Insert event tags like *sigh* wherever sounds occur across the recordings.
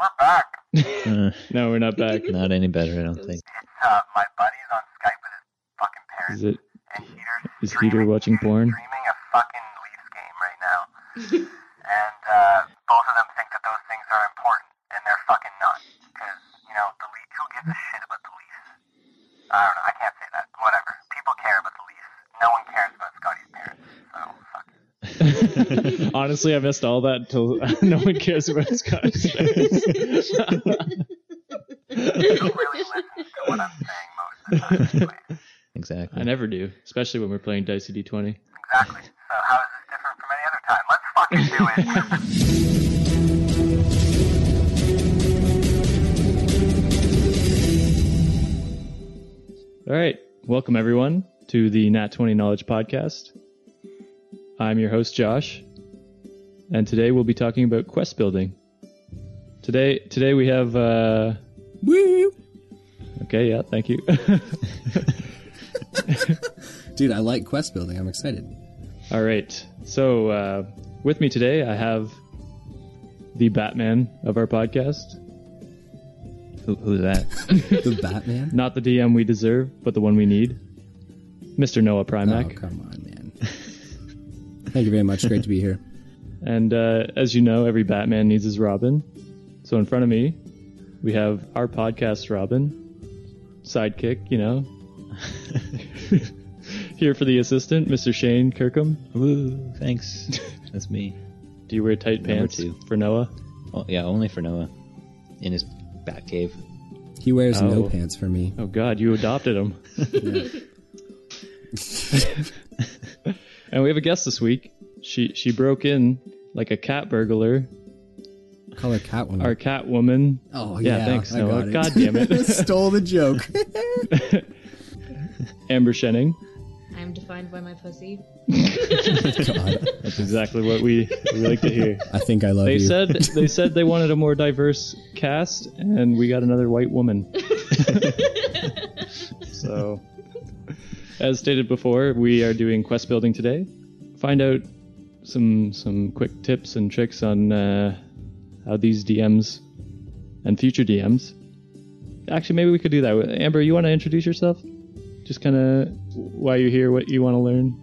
We're back. Uh, *laughs* No, we're not back. not any better, I don't think. It's uh, my buddy's on Skype with his fucking parents, Is it? and Heater's Is Heater watching porn? streaming a fucking Leafs game right now, and uh, both of them think that those things are important, and they're fucking not, because you know the Leafs. Who gives a shit about the Leafs? I don't know. I can't say that. Whatever. People care about the Leafs. No one cares about Scotty's parents. So fuck. it. Honestly, I missed all that until *laughs* no one cares about Scott's face. Who really what I'm saying most of the time? Exactly. I never do, especially when we're playing Dicey D20. Exactly. So how is this different from any other time? Let's fucking do it. All right. Welcome, everyone, to the Nat 20 Knowledge Podcast. I'm your host, Josh, and today we'll be talking about quest building. Today, today we have. Uh, Woo! okay, yeah, thank you. *laughs* Dude, I like quest building. I'm excited. All right. So, uh, with me today, I have the Batman of our podcast. Who, who's that? *laughs* The Batman? Not the DM we deserve, but the one we need. Mr. Noah Primack. Oh, come on, man. Thank you very much. Great to be here. And uh, as you know, every Batman needs his Robin. So in front of me, we have our podcast Robin, sidekick, you know. *laughs* Here for the assistant, Mr. Shane Kirkham. Woo, thanks. That's me. Do you wear tight Number pants two. for Noah? Oh, yeah, only for Noah. In his bat cave. He wears no Oh. pants for me. Oh God, you adopted him. *laughs* *laughs* and we have a guest this week. She she broke in like a cat burglar. Call her Catwoman. Our cat woman. oh, yeah, yeah. thanks, I Noah. got it. God damn it. *laughs* Stole the joke. *laughs* Amber Shenning. I'm defined by my pussy. *laughs* God. That's exactly what we, we like to hear. I think I love They you. said they said they wanted a more diverse cast, and we got another white woman. so, as stated before, we are doing quest building today. Find out some some quick tips and tricks on uh, how these DMs and future DMs. Actually, maybe we could do that. Amber, you want to introduce yourself? Just kind of why you're here, what you want to learn.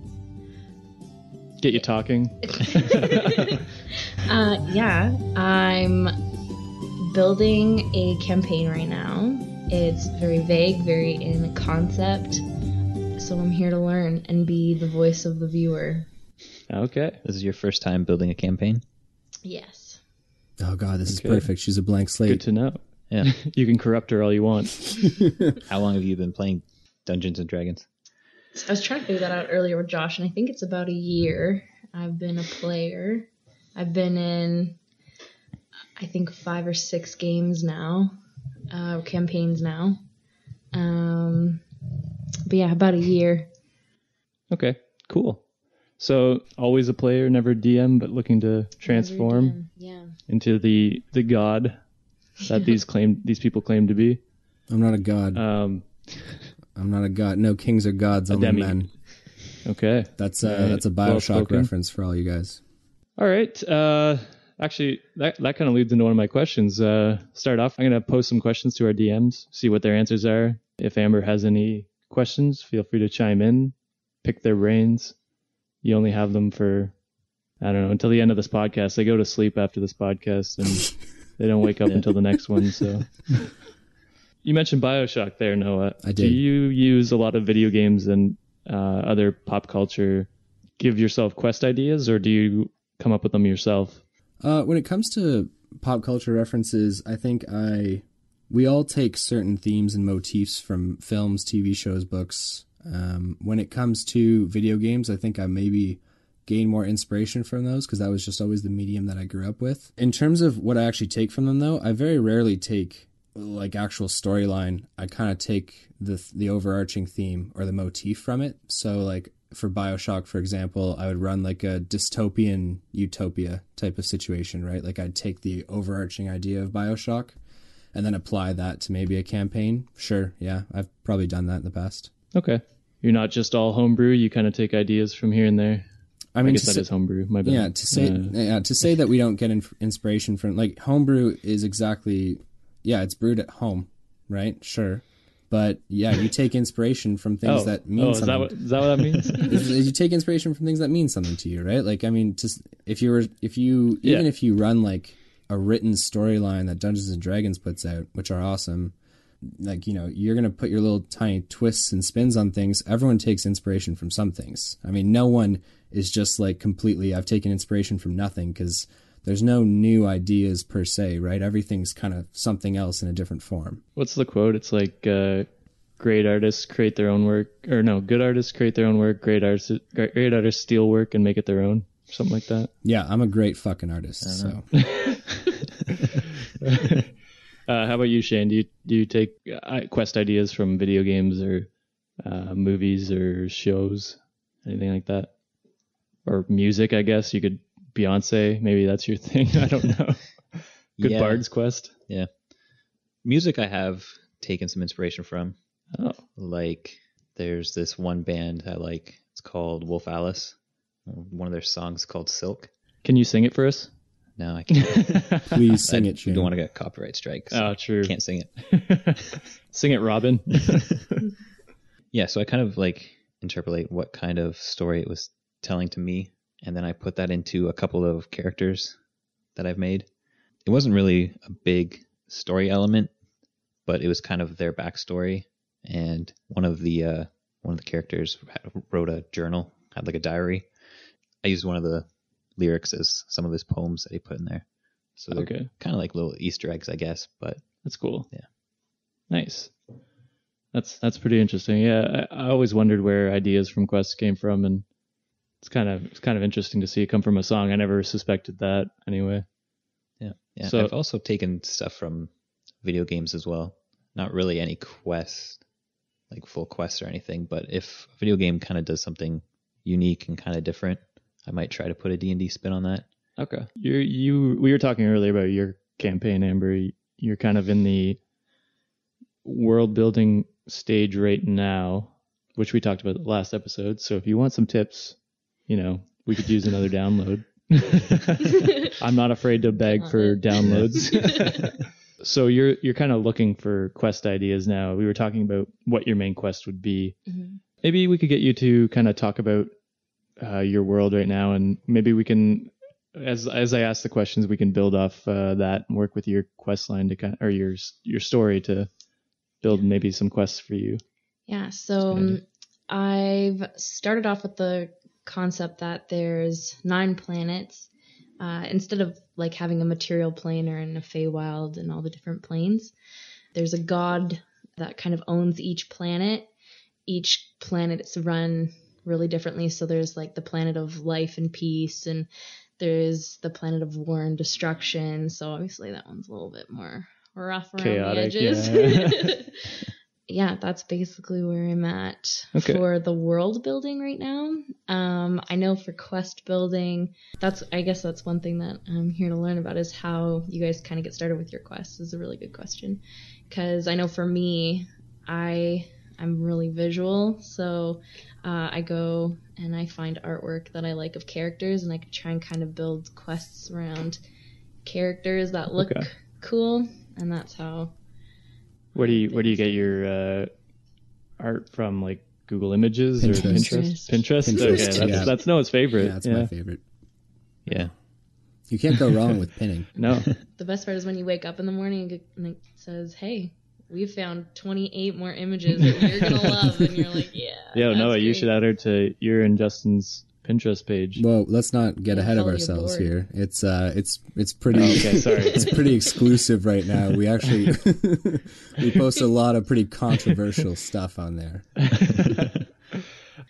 Get you talking. *laughs* *laughs* Uh, yeah, I'm building a campaign right now. It's very vague, very in concept. So I'm here to learn and be the voice of the viewer. Okay. This is your first time building a campaign? Yes. oh, God, this is perfect. She's a blank slate. Good to know. Yeah. *laughs* You can corrupt her all you want. *laughs* How long have you been playing Dungeons and Dragons? I was trying to figure that out earlier with Josh, and I think it's about a year I've been a player. I've been in, I think, five or six games now, uh, campaigns now. Um, but yeah, about a year. Okay, cool. So always a player, never DM, but looking to transform Yeah. into the the god that these *laughs* claim these people claim to be. I'm not a god. Um, *laughs* I'm not a god. No, kings are gods, only demi- men. okay. That's uh, Right. that's a Bioshock spoken. reference for all you guys. All right. Uh, actually, that that kind of leads into one of my questions. Uh, start off. I'm gonna post some questions to our DMs, see what their answers are. If Amber has any questions, feel free to chime in, pick their brains. You only have them for, I don't know, until the end of this podcast. They go to sleep after this podcast and *laughs* they don't wake up until the next one. So, *laughs* you mentioned Bioshock there, Noah. I Do did. you use a lot of video games and uh, other pop culture? Give yourself quest ideas, or do you come up with them yourself? Uh, when it comes to pop culture references, I think I we all take certain themes and motifs from films, TV shows, books. Um, when it comes to video games, I think I maybe gain more inspiration from those because that was just always the medium that I grew up with. In terms of what I actually take from them, though, I very rarely take like actual storyline. I kind of take the the overarching theme or the motif from it. So like for Bioshock, for example, I would run like a dystopian utopia type of situation, right? Like I'd take the overarching idea of Bioshock and then apply that to maybe a campaign. Sure, yeah, I've probably done that in the past. Okay. You're not just all homebrew, you kind of take ideas from here and there. I I, mean, guess to that say- is homebrew. My bad. Yeah, to say Uh, yeah, to say that we don't get inf- inspiration from like homebrew is exactly yeah, it's brewed at home, right? Sure, but yeah, you take inspiration from *laughs* things oh, that mean something. oh, is something. that what is that what that means? *laughs* Is- you take inspiration from things that mean something to you, right? Like I mean, just if you were if you even Yeah. if you run like a written storyline that Dungeons and Dragons puts out, which are awesome, like you know you're gonna put your little tiny twists and spins on things. Everyone takes inspiration from some things. I mean, no one is just like completely. I've taken inspiration from nothing because there's no new ideas per se, right? Everything's kind of something else in a different form. What's the quote? It's like uh, great artists create their own work, or no, good artists create their own work. Great artists, great, great artists steal work and make it their own. Something like that. Yeah, I'm a great fucking artist. So *laughs* *laughs* Uh, how about you, Shane? Do you do you take uh, quest ideas from video games or uh, movies or shows, anything like that, or music? I guess you could Beyonce. Maybe that's your *laughs* thing. I don't know. *laughs* Good Yeah. Bard's Quest. Yeah, music I have taken some inspiration from. Oh, Like there's this one band I like. It's called Wolf Alice. One of their songs called Silk. can you sing it for us? No, I can't. *laughs* please sing I it, Shane. don't want to get copyright strikes. so oh, true. Can't sing it. *laughs* sing it, Robin. *laughs* yeah, so I kind of like interpolate what kind of story it was telling to me, and then I put that into a couple of characters that I've made. It wasn't really a big story element, but it was kind of their backstory. And one of the uh, one of the characters wrote a journal, had like a diary. I used one of the lyrics as some of his poems that he put in there. So they're Okay. kind of like little Easter eggs, I guess. But That's cool. Yeah. Nice. That's that's pretty interesting. Yeah, I, I always wondered where ideas from quests came from, and it's kind of it's kind of interesting to see it come from a song. I never suspected that anyway. Yeah. Yeah. So- I've also taken stuff from video games as well. Not really any quest, like full quests or anything, but if a video game kind of does something unique and kind of different, I might try to put a D&D spin on that. Okay. You you we were talking earlier about your campaign, Amber. You're kind of in the world building stage right now, which we talked about the last episode. So if you want some tips, you know, we could use another download. *laughs* I'm not afraid to beg for it. downloads. *laughs* so you're you're kind of looking for quest ideas now. We were talking about what your main quest would be. Mhm. Maybe we could get you to kind of talk about uh, your world right now, and maybe we can, as as I ask the questions, we can build off uh, that and work with your quest line to kind or your your story to build maybe some quests for you. Yeah, so I've started off with the concept that there's nine planets. Uh, instead of like having a material plane or in a Feywild and all the different planes, there's a god that kind of owns each planet. Each planet is run really differently. So there's like the planet of life and peace, and there's the planet of war and destruction. So obviously that one's a little bit more rough around Chaotic, the edges. yeah. *laughs* yeah, that's basically where I'm at Okay. for the world building right now. Um, I know for quest building, that's I guess that's one thing that I'm here to learn about is how you guys kind of get started with your quests. Is a really good question because I know for me, I I'm really visual, so uh, I go and I find artwork that I like of characters, and I can try and kind of build quests around characters that look Okay. cool, and that's how Where do you where do you get your uh, art from? Like Google Images or Pinterest. Pinterest? Pinterest. Pinterest, Okay, that's, yeah. that's Noah's favorite. Yeah, that's my favorite. Yeah. You can't go wrong with pinning. No. *laughs* The best part is when you wake up in the morning and it says, "Hey, we found 28 more images that you're gonna love," and you're like, "Yeah." Yo, that's Noah, you should add her to your and Justin's Pinterest page. Well, let's not get Yeah, ahead of ourselves here. It's uh, it's it's pretty. Oh, okay, sorry. *laughs* it's pretty exclusive right now. We actually *laughs* we post a lot of pretty controversial stuff on there. *laughs*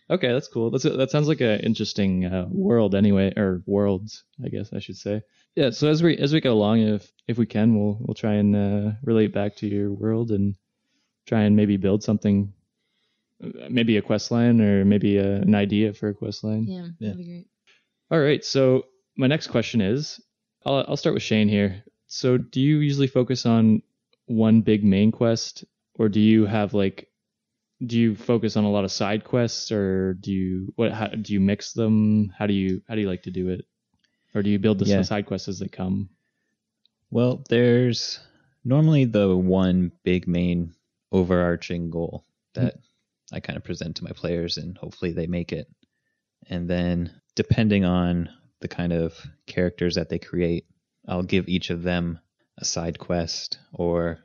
okay, that's cool. That's that sounds like an interesting uh, world anyway, or worlds, I guess I should say. Yeah. So as we as we go along, if if we can, we'll we'll try and uh, relate back to your world and try and maybe build something, uh, maybe a quest line or maybe a, an idea for a quest line. Yeah, that'd be great. All right. So my next question is, I'll I'll start with Shane here. So do you usually focus on one big main quest, or do you have like do you focus on a lot of side quests, or do you what? How, do you mix them? How do you how do you like to do it? Or do you build the Yeah. side quests as they come? Well, there's normally the one big main overarching goal that hmm. I kind of present to my players, and hopefully they make it. And then, depending on the kind of characters that they create, I'll give each of them a side quest or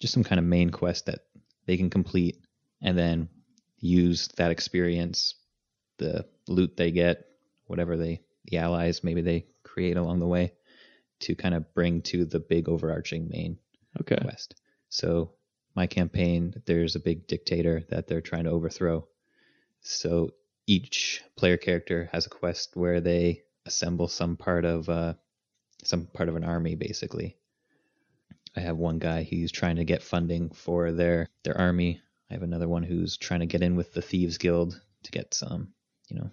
just some kind of main quest that they can complete, and then use that experience, the loot they get, whatever they, the allies maybe they create along the way, to kind of bring to the big overarching main Okay. quest. So my campaign, there's a big dictator that they're trying to overthrow. So each player character has a quest where they assemble some part of uh, some part of an army, basically. I have one guy who's trying to get funding for their their army. I have another one who's trying to get in with the thieves guild to get some, you know,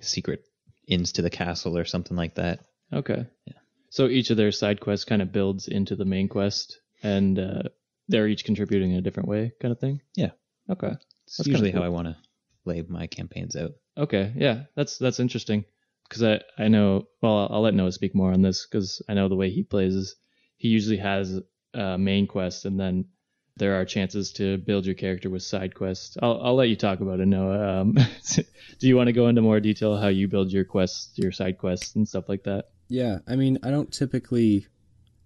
secret ins to the castle or something like that. Okay. Yeah. So each of their side quests kind of builds into the main quest, and uh, they're each contributing in a different way, kind of thing. Yeah. Okay. That's usually cool. how I want to lay my campaigns out. Okay. Yeah. That's that's interesting because I I know. Well, I'll, I'll let Noah speak more on this because I know the way he plays is he usually has a main quest and then there are chances to build your character with side quests. I'll I'll let you talk about it, Noah. Um, *laughs* do you want to go into more detail how you build your quests, your side quests, and stuff like that? Yeah, I mean, I don't typically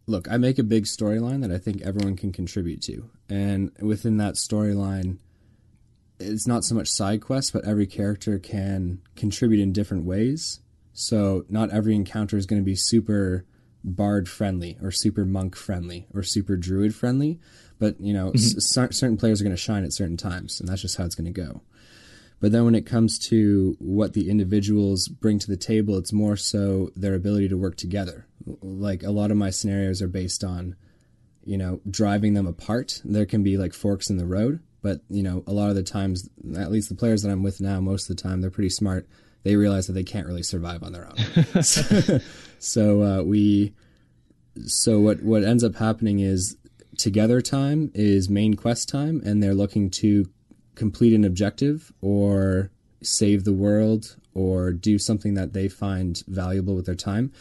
look. I make a big storyline that I think everyone can contribute to, and within that storyline, it's not so much side quests, but every character can contribute in different ways. So not every encounter is going to be super bard friendly or super monk friendly or super druid friendly, but you know, s- cer- certain players are going to shine at certain times, and that's just how it's going to go. But then when it comes to what the individuals bring to the table, it's more so their ability to work together. Like a lot of my scenarios are based on, you know, driving them apart. There can be like forks in the road, but you know, a lot of the times, at least the players that I'm with now, most of the time, they're pretty smart. They realize that they can't really survive on their own. so *laughs* *laughs* so uh, we, so what what ends up happening is together time is main quest time, and they're looking to complete an objective or save the world or do something that they find valuable with their time.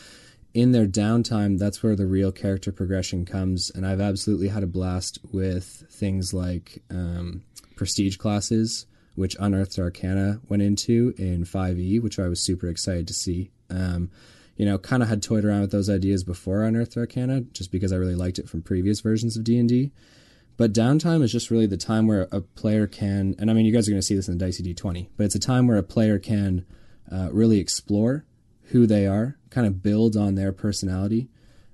In their downtime, that's where the real character progression comes. And I've absolutely had a blast with things like um, prestige classes, which Unearthed Arcana went into in 5e, which I was super excited to see. Um, you know, kind of had toyed around with those ideas before Unearthed Arcana, just because I really liked it from previous versions of D and D. But downtime is just really the time where a player can, and I mean, you guys are going to see this in the Dicey D20, but it's a time where a player can uh, really explore who they are, kind of build on their personality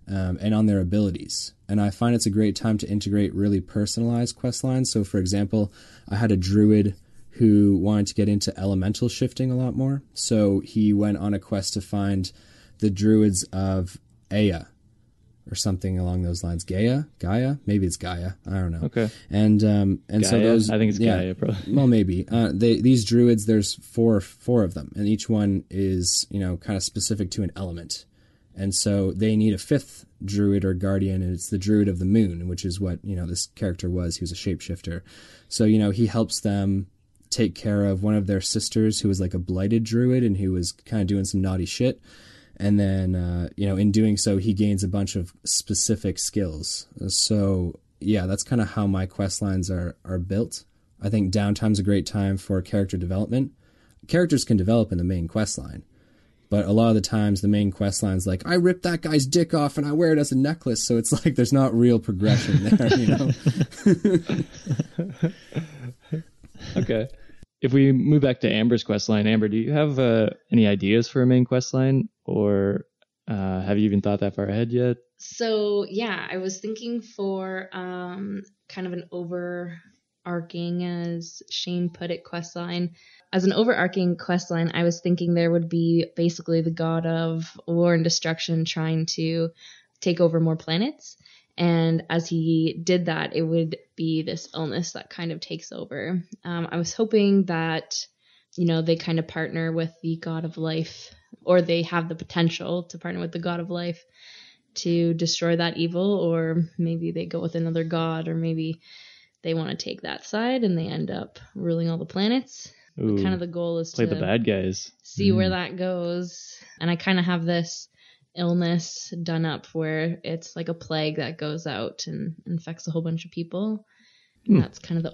um, and on their abilities. And I find it's a great time to integrate really personalized quest lines. So, for example, I had a druid who wanted to get into elemental shifting a lot more. So he went on a quest to find the druids of Aya, or something along those lines. Gaia, Gaia, maybe it's Gaia. I don't know. Okay. And um, and so those, I think it's yeah, Gaia, probably. well, maybe uh, they these druids. There's four four of them, and each one is you know kind of specific to an element, and so they need a fifth druid or guardian, and it's the druid of the moon, which is what you know this character was. He was a shapeshifter, so you know he helps them take care of one of their sisters who was like a blighted druid and who was kind of doing some naughty shit and then uh, you know in doing so he gains a bunch of specific skills. So yeah that's kind of how my quest lines are are built. I think downtime's a great time for character development. Characters can develop in the main quest line but a lot of the times the main quest line's like i ripped that guy's dick off and i wear it as a necklace. So it's *laughs* like there's not real progression there you know? *laughs* Okay. If we move back to Amber's quest line, Amber, do you have uh, any ideas for a main quest line, or uh, have you even thought that far ahead yet? So yeah, I was thinking for um kind of an overarching, as Shane put it, quest line. As an overarching quest line, I was thinking there would be basically the god of war and destruction trying to take over more planets. And as he did that, it would be this illness that kind of takes over. Um, I was hoping that, you know, they kind of partner with the god of life, or they have the potential to partner with the god of life to destroy that evil or maybe they go with another god or maybe they want to take that side and they end up ruling all the planets. Ooh, Kind of the goal is play to the bad guys. see where that goes. And I kind of have this illness done up where it's like a plague that goes out and infects a whole bunch of people. Hmm. That's kind of the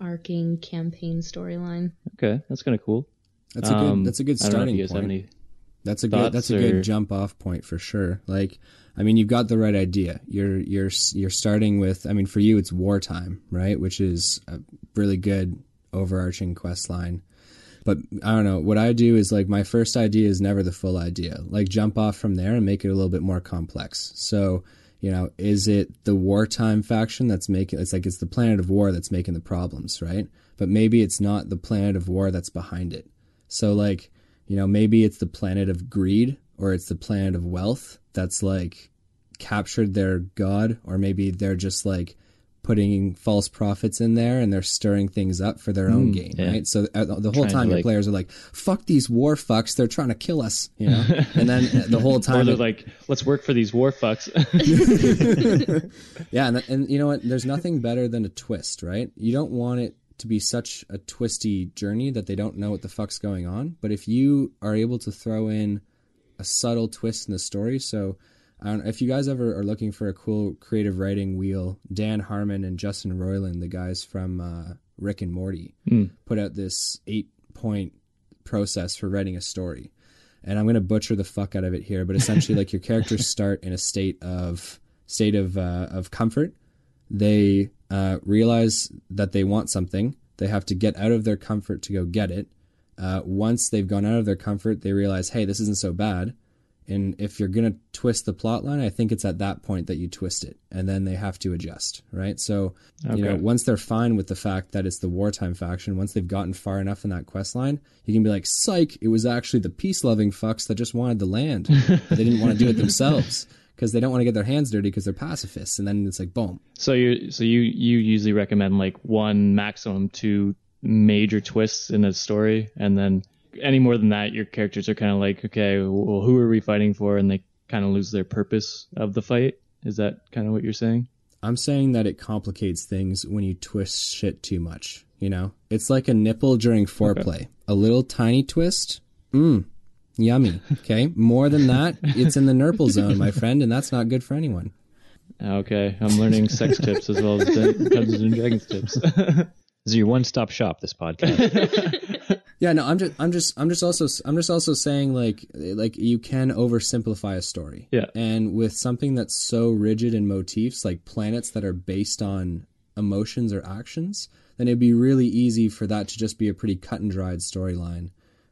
overarching campaign storyline. Okay, that's kind of cool. That's a good. Um, that's a good I don't know if starting you guys have point. That's a good. That's a good or- jump off point for sure. Like, I mean, you've got the right idea. You're you're you're starting with. I mean, for you, it's wartime, right? Which is a really good overarching quest line. But I don't know. What I do is like my first idea is never the full idea. Like jump off from there and make it a little bit more complex. So, you know, is it the wartime faction that's making it's like it's the planet of war that's making the problems, right? But maybe it's not the planet of war that's behind it. So like, you know, maybe it's the planet of greed or it's the planet of wealth that's like captured their god or maybe they're just like putting false prophets in there and they're stirring things up for their own gain, yeah. right? So uh, the whole Trying time your like- players are like, "Fuck these war fucks! They're trying to kill us," you know. *laughs* and then uh, the whole Or time, they're it- like, let's work for these war fucks. *laughs* *laughs* yeah, and, and you know what? There's nothing better than a twist, right? You don't want it to be such a twisty journey that they don't know what the fuck's going on. But if you are able to throw in a subtle twist in the story, so I don't, if you guys ever are looking for a cool creative writing wheel, Dan Harmon and Justin Roiland, the guys from uh, Rick and Morty, put out this eight point process for writing a story. And I'm going to butcher the fuck out of it here, but essentially, like your characters *laughs* start in a state of state of uh, of comfort. They uh, realize that they want something. They have to get out of their comfort to go get it. Uh, once they've gone out of their comfort, they realize, hey, this isn't so bad. And if you're gonna twist the plot line, I think it's at that point that you twist it, and then they have to adjust, right? So, you know, Okay. once they're fine with the fact that it's the wartime faction, once they've gotten far enough in that quest line, you can be like, "Psych! It was actually the peace-loving fucks that just wanted the land, they didn't want to do it themselves *laughs* because they don't want to get their hands dirty because they're pacifists." And then it's like, boom, so you so you you usually recommend like one maximum two major twists in a story, and then any more than that, your characters are kind of like, okay, well, who are we fighting for? And they kind of lose their purpose of the fight. Is that kind of what you're saying? I'm saying that it complicates things when you twist shit too much. You know, it's like a nipple during foreplay. A little tiny twist, mmm, yummy. Okay, more than that, it's in the nurple zone, my friend, and that's not good for anyone. Okay, I'm learning sex tips as well as Dungeons and Dragons tips. *laughs* This is your one-stop shop. This podcast. *laughs* Yeah, no, I'm just, I'm just, I'm just also, I'm just also saying like, like you can oversimplify a story. Yeah. And with something that's so rigid in motifs, like planets that are based on emotions or actions, then it'd be really easy for that to just be a pretty cut and dried storyline.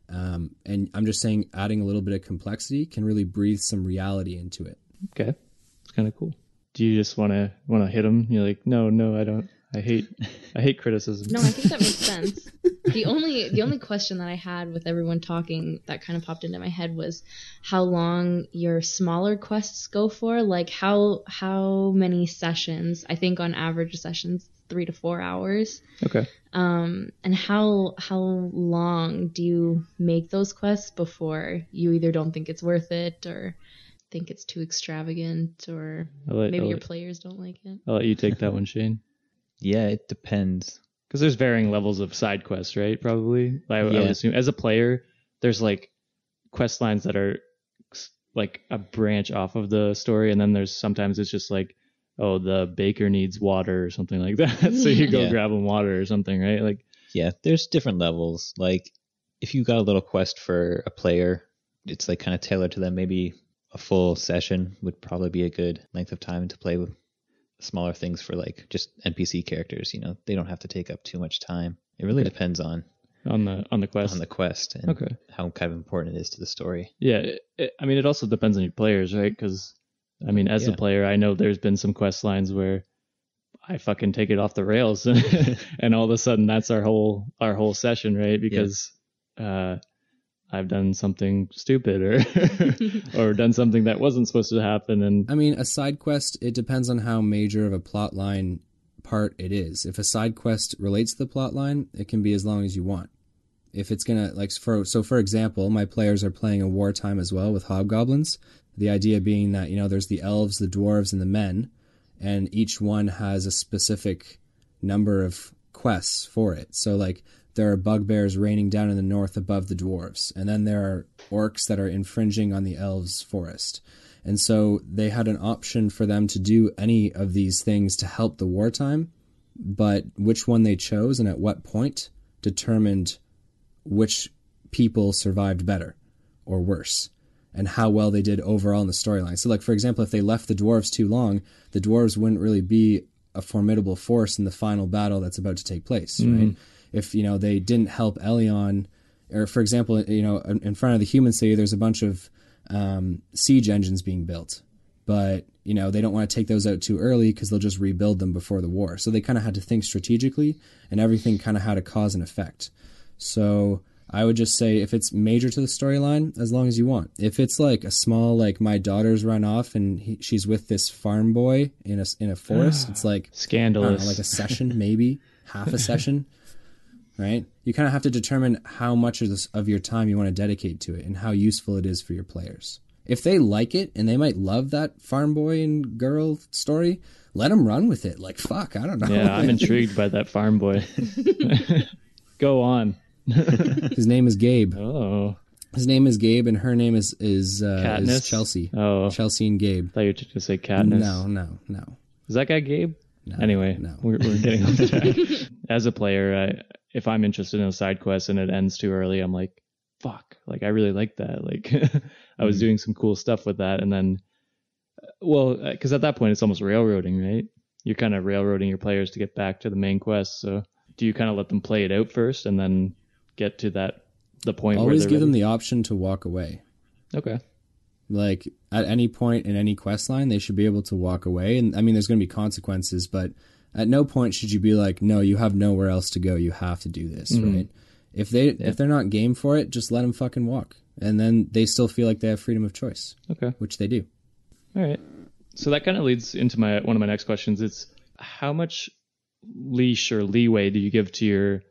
Um, and I'm just saying, adding a little bit of complexity can really breathe some reality into it. okay, it's kind of cool. Do you just want to want to hit them? You're like, no, no, I don't. I hate I hate criticism. No, I think that makes sense. The only the only question that I had with everyone talking that kind of popped into my head was how long your smaller quests go for. Like how how many sessions? I think on average session's three to four hours. Okay. Um, and how how long do you make those quests before you either don't think it's worth it or think it's too extravagant or let, maybe I'll, your let, players don't like it? I'll let you take that one, Shane. *laughs* yeah, it depends. Because there's varying levels of side quests, right? Probably. I, I would assume as a player, there's like quest lines that are like a branch off of the story, and then there's sometimes it's just like, oh, the baker needs water or something like that, *laughs* so you go Yeah. grab him water or something, right? Like, Yeah, there's different levels. Like if you got a little quest for a player, it's like kind of tailored to them. Maybe a full session would probably be a good length of time to play with smaller things for like just NPC characters. You know, they don't have to take up too much time. It really depends on on the on the quest. on the quest and Okay. how kind of important it is to the story. Yeah, it, it, I mean, it also depends on your players, right? Because, I mean, as a player, I know there's been some quest lines where I fucking take it off the rails, *laughs* and all of a sudden that's our whole our whole session, right? Because uh, I've done something stupid or *laughs* or done something that wasn't supposed to happen, and I mean, a side quest, it depends on how major of a plot line part it is. If a side quest relates to the plot line, it can be as long as you want. If it's gonna like for so for example, my players are playing a wartime as well with hobgoblins. The idea being that you know there's the elves, the dwarves, and the men, and each one has a specific number of quests for it. So like there are bugbears raining down in the north above the dwarves, and then there are orcs that are infringing on the elves' forest. And so they had an option for them to do any of these things to help the wartime, but which one they chose and at what point determined which people survived better or worse and how well they did overall in the storyline. So, like, for example, if they left the dwarves too long, the dwarves wouldn't really be a formidable force in the final battle that's about to take place, right? If, you know, they didn't help Elion, or for example, you know, in in front of the human city, there's a bunch of um, siege engines being built, but, you know, they don't want to take those out too early because they'll just rebuild them before the war. So they kind of had to think strategically, and everything kind of had a cause and effect. So I would just say if it's major to the storyline, as long as you want. If it's like a small, like my daughter's run off and he, she's with this farm boy in a in a forest, *gasps* it's like don't know, Scandalous. like a session, *laughs* maybe half a session, right? You kind of have to determine how much of this of your time you want to dedicate to it and how useful it is for your players. If they like it and they might love that farm boy and girl story, let them run with it. Like fuck, I don't know. yeah, I'm *laughs* intrigued by that farm boy. *laughs* Go on. *laughs* His name is Gabe. Oh, His name is Gabe, and her name is is, uh, is Chelsea. oh. Chelsea and Gabe. I thought you were going to say Katniss. No, no, no. Is that guy Gabe? No, anyway, no. we're, we're getting off *laughs* track. As a player, I, if I'm interested in a side quest and it ends too early, I'm like, fuck. Like, I really like that. Like, *laughs* I was Mhm. doing some cool stuff with that. And then, uh, well, because at that point, it's almost railroading, right? You're kind of railroading your players to get back to the main quest. So, do you kind of let them play it out first and then get to that, the point Always give them the option to walk away. Okay. Like at any point in any quest line, they should be able to walk away. And I mean, there's going to be consequences, but at no point should you be like, no, you have nowhere else to go. You have to do this, Mhm. right? If they if they're not game for it, just let them fucking walk, and then they still feel like they have freedom of choice, Okay. which they do. All right. So that kind of leads into my one of my next questions. It's how much leash or leeway do you give to your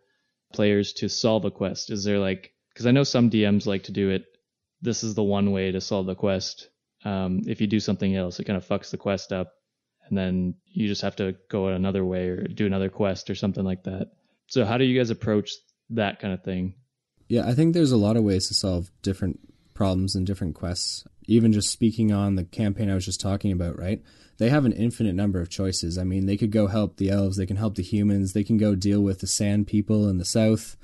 players to solve a quest? Is there like because I know some DMs like to do it. This is the one way to solve the quest. Um, if you do something else, it kind of fucks the quest up, and then you just have to go another way or do another quest or something like that. So how do you guys approach that kind of thing? Yeah, I think there's a lot of ways to solve different problems and different quests. Even just speaking on the campaign I was just talking about, right? They have an infinite number of choices. I mean, they could go help the elves, they can help the humans, they can go deal with the sand people in the south.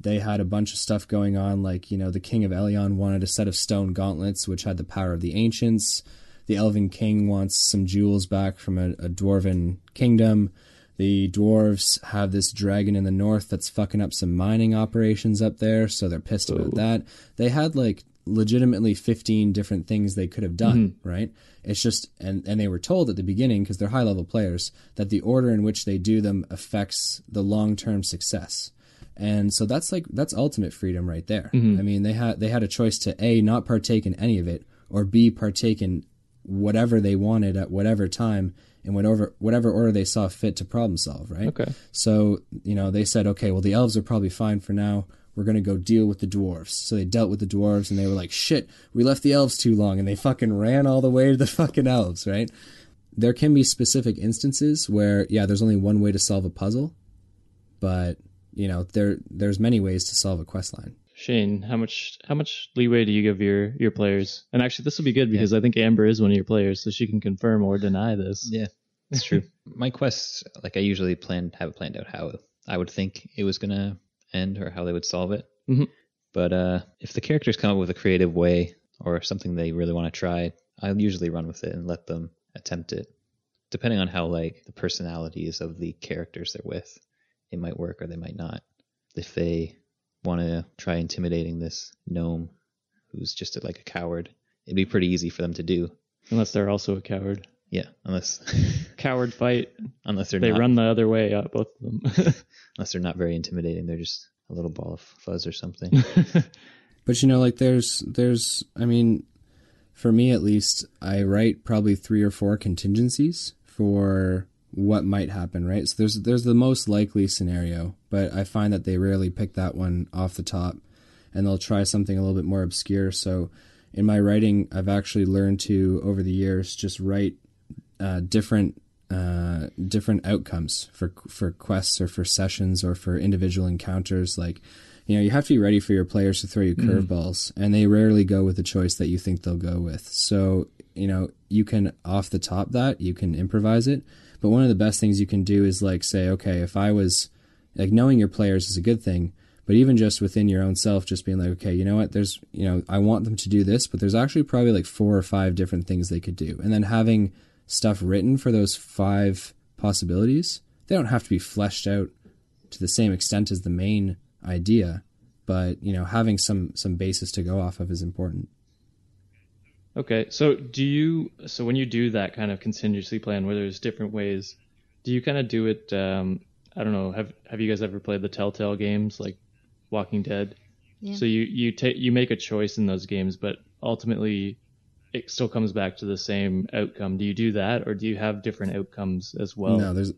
They had a bunch of stuff going on, like, you know, the King of Elion wanted a set of stone gauntlets, which had the power of the ancients. The Elven King wants some jewels back from a, a dwarven kingdom. The dwarves have this dragon in the north that's fucking up some mining operations up there, so they're pissed about that. They had like legitimately 15 different things they could have done, mm-hmm. right? It's just and and they were told at the beginning because they're high level players that the order in which they do them affects the long-term success. And so that's like that's ultimate freedom right there. Mm-hmm. I mean, they had they had a choice to A not partake in any of it or B partake in whatever they wanted at whatever time in whatever whatever order they saw fit to problem solve, right? Okay. So, you know, they said, okay, well, the elves are probably fine for now. We're going to go deal with the dwarves. So they dealt with the dwarves and they were like, shit, we left the elves too long. And they fucking ran all the way to the *laughs* fucking elves, right? There can be specific instances where, yeah, there's only one way to solve a puzzle, but, you know, there there's many ways to solve a quest line. Shane, how much how much leeway do you give your your players? And actually, this will be good because I think Amber is one of your players, so she can confirm or deny this. Yeah, it's true. *laughs* My quests, like I usually plan have it planned out how I would think it was gonna end or how they would solve it. Mhm. But uh, if the characters come up with a creative way or something they really want to try, I'll usually run with it and let them attempt it. Depending on how like the personalities of the characters they're with, it might work or they might not. If they want to try intimidating this gnome who's just like a coward, it'd be pretty easy for them to do. Unless they're also a coward. Yeah, unless *laughs* Coward fight. unless they're They not run the other way, uh, both of them. *laughs* unless they're not very intimidating. They're just a little ball of fuzz or something. *laughs* But you know, like there's there's I mean, for me at least, I write probably three or four contingencies for what might happen, right? So there's there's the most likely scenario, but I find that they rarely pick that one off the top and they'll try something a little bit more obscure. So in my writing, I've actually learned to over the years just write uh, different uh, different outcomes for for quests or for sessions or for individual encounters. Like, you know, you have to be ready for your players to throw you curveballs, and they rarely go with the choice that you think they'll go with. So, you know, you can off the top that you can improvise it, but one of the best things you can do is like say, okay, if I was like knowing your players is a good thing, but even just within your own self, just being like, okay, you know what, there's, you know, I want them to do this, but there's actually probably like four or five different things they could do, and then having stuff written for those five possibilities. They don't have to be fleshed out to the same extent as the main idea, but you know, having some some basis to go off of is important. Okay, so do you so when you do that kind of contingency plan where there's different ways, do you kind of do it? Um, I don't know. Have Have you guys ever played the Telltale games like Walking Dead? Yeah. So you you take you make a choice in those games, but ultimately it still comes back to the same outcome. Do you do that, or do you have different outcomes as well no, there's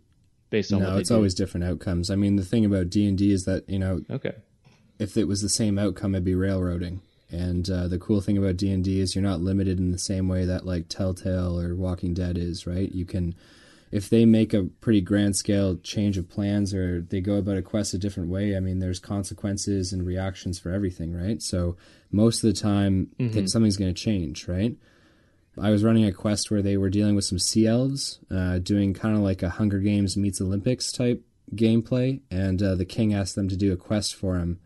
based on no, it's do? always different outcomes. I mean, the thing about D and D is that you know okay. if it was the same outcome, it'd be railroading. And uh, the cool thing about D and D is you're not limited in the same way that like Telltale or Walking Dead is, right? You can, if they make a pretty grand scale change of plans or they go about a quest a different way, I mean, there's consequences and reactions for everything, right? So most of the time, th- something's going to change, right? I was running a quest where they were dealing with some sea elves, uh, doing kind of like a Hunger Games meets Olympics type gameplay, and uh, the king asked them to do a quest for him.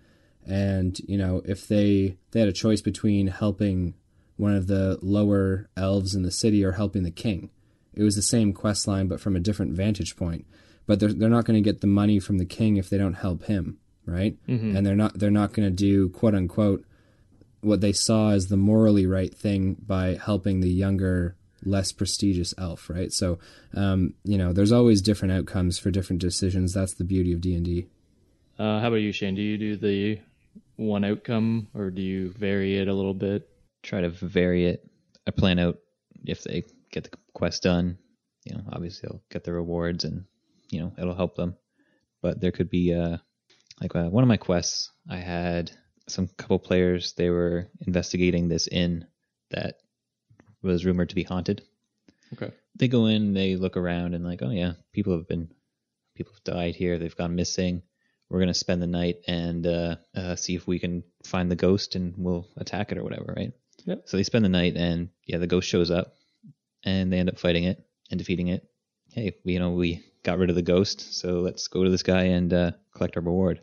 And you know, if they they had a choice between helping one of the lower elves in the city or helping the king, it was the same quest line but from a different vantage point. But they're they're not going to get the money from the king if they don't help him, right? And they're not they're not going to do quote unquote what they saw as the morally right thing by helping the younger less prestigious elf right so um, you know there's always different outcomes for different decisions that's the beauty of d&d Uh, how about you, Shane? Do you do the one outcome, or do you vary it a little bit? Try to vary it. I plan out if they get the quest done. You know, obviously they'll get the rewards, and you know it'll help them. But there could be uh, like uh, one of my quests. I had some couple players. They were investigating this inn that was rumored to be haunted. Okay. they go in, they look around, and like, oh yeah, people have been, people have died here. They've gone missing. We're gonna spend the night and uh, uh, see if we can find the ghost, and we'll attack it or whatever, right? Yep. So they spend the night, and yeah, the ghost shows up, and they end up fighting it and defeating it. Hey, we, you know, we got rid of the ghost, so let's go to this guy and uh, collect our reward.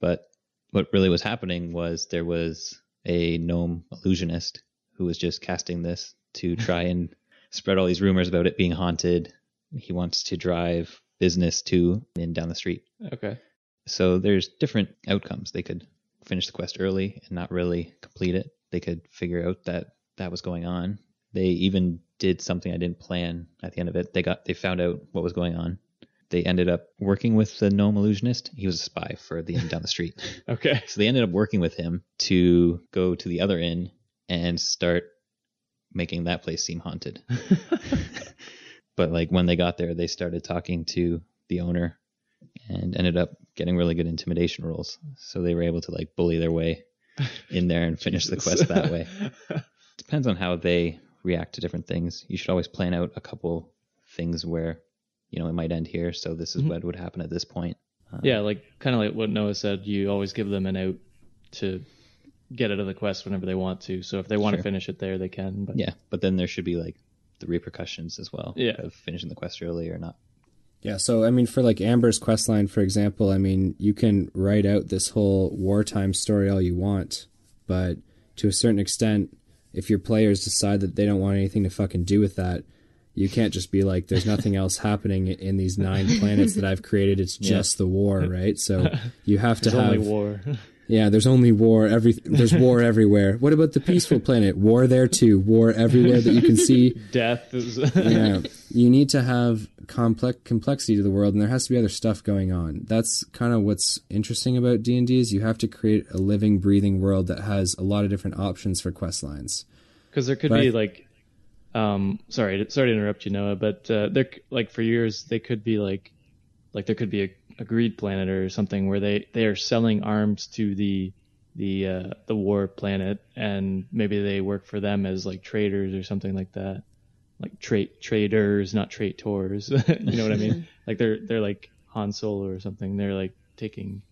But what really was happening was there was a gnome illusionist who was just casting this to try and spread all these rumors about it being haunted. He wants to drive business to and down the street. Okay. So there's different outcomes. They could finish the quest early and not really complete it. They could figure out that that was going on. They even did something I didn't plan at the end of it. They got they found out what was going on. They ended up working with the gnome illusionist. He was a spy for the inn down the street. *laughs* Okay. So they ended up working with him to go to the other inn and start making that place seem haunted. *laughs* but like when they got there, they started talking to the owner and ended up getting really good intimidation rolls. So they were able to like bully their way in there and finish the quest that way. *laughs* Depends on how they react to different things. You should always plan out a couple things where, you know, it might end here. So this is mm-hmm. what would happen at this point. Um, yeah, like kind of like what Noah said. You always give them an out to get out of the quest whenever they want to. So if they want to finish it there, they can. But Yeah. But then there should be like the repercussions as well Yeah. of finishing the quest early or not. Yeah, so I mean, for like Amber's quest line, for example, I mean, you can write out this whole wartime story all you want, but to a certain extent, if your players decide that they don't want anything to fucking do with that, you can't just be like, "There's nothing else happening in these nine *laughs* planets that I've created. It's just the war, right?" So *laughs* you have to there's have only war. *laughs* yeah, there's only war. Every there's war *laughs* everywhere. What about the peaceful planet? War there too. War everywhere that you can see *laughs* Death is. *laughs* yeah, you need to have complex complexity to the world, and there has to be other stuff going on. That's kind of what's interesting about D and D is you have to create a living, breathing world that has a lot of different options for quest lines. because there could But be like um sorry sorry to interrupt you noah but uh, there like for years they could be like like there could be a, a greed planet or something where they they are selling arms to the the uh the war planet and maybe they work for them as like traders or something like that like trait traders, not traitors. *laughs* you know what I mean? *laughs* like they're they're like Han Solo or something. They're like taking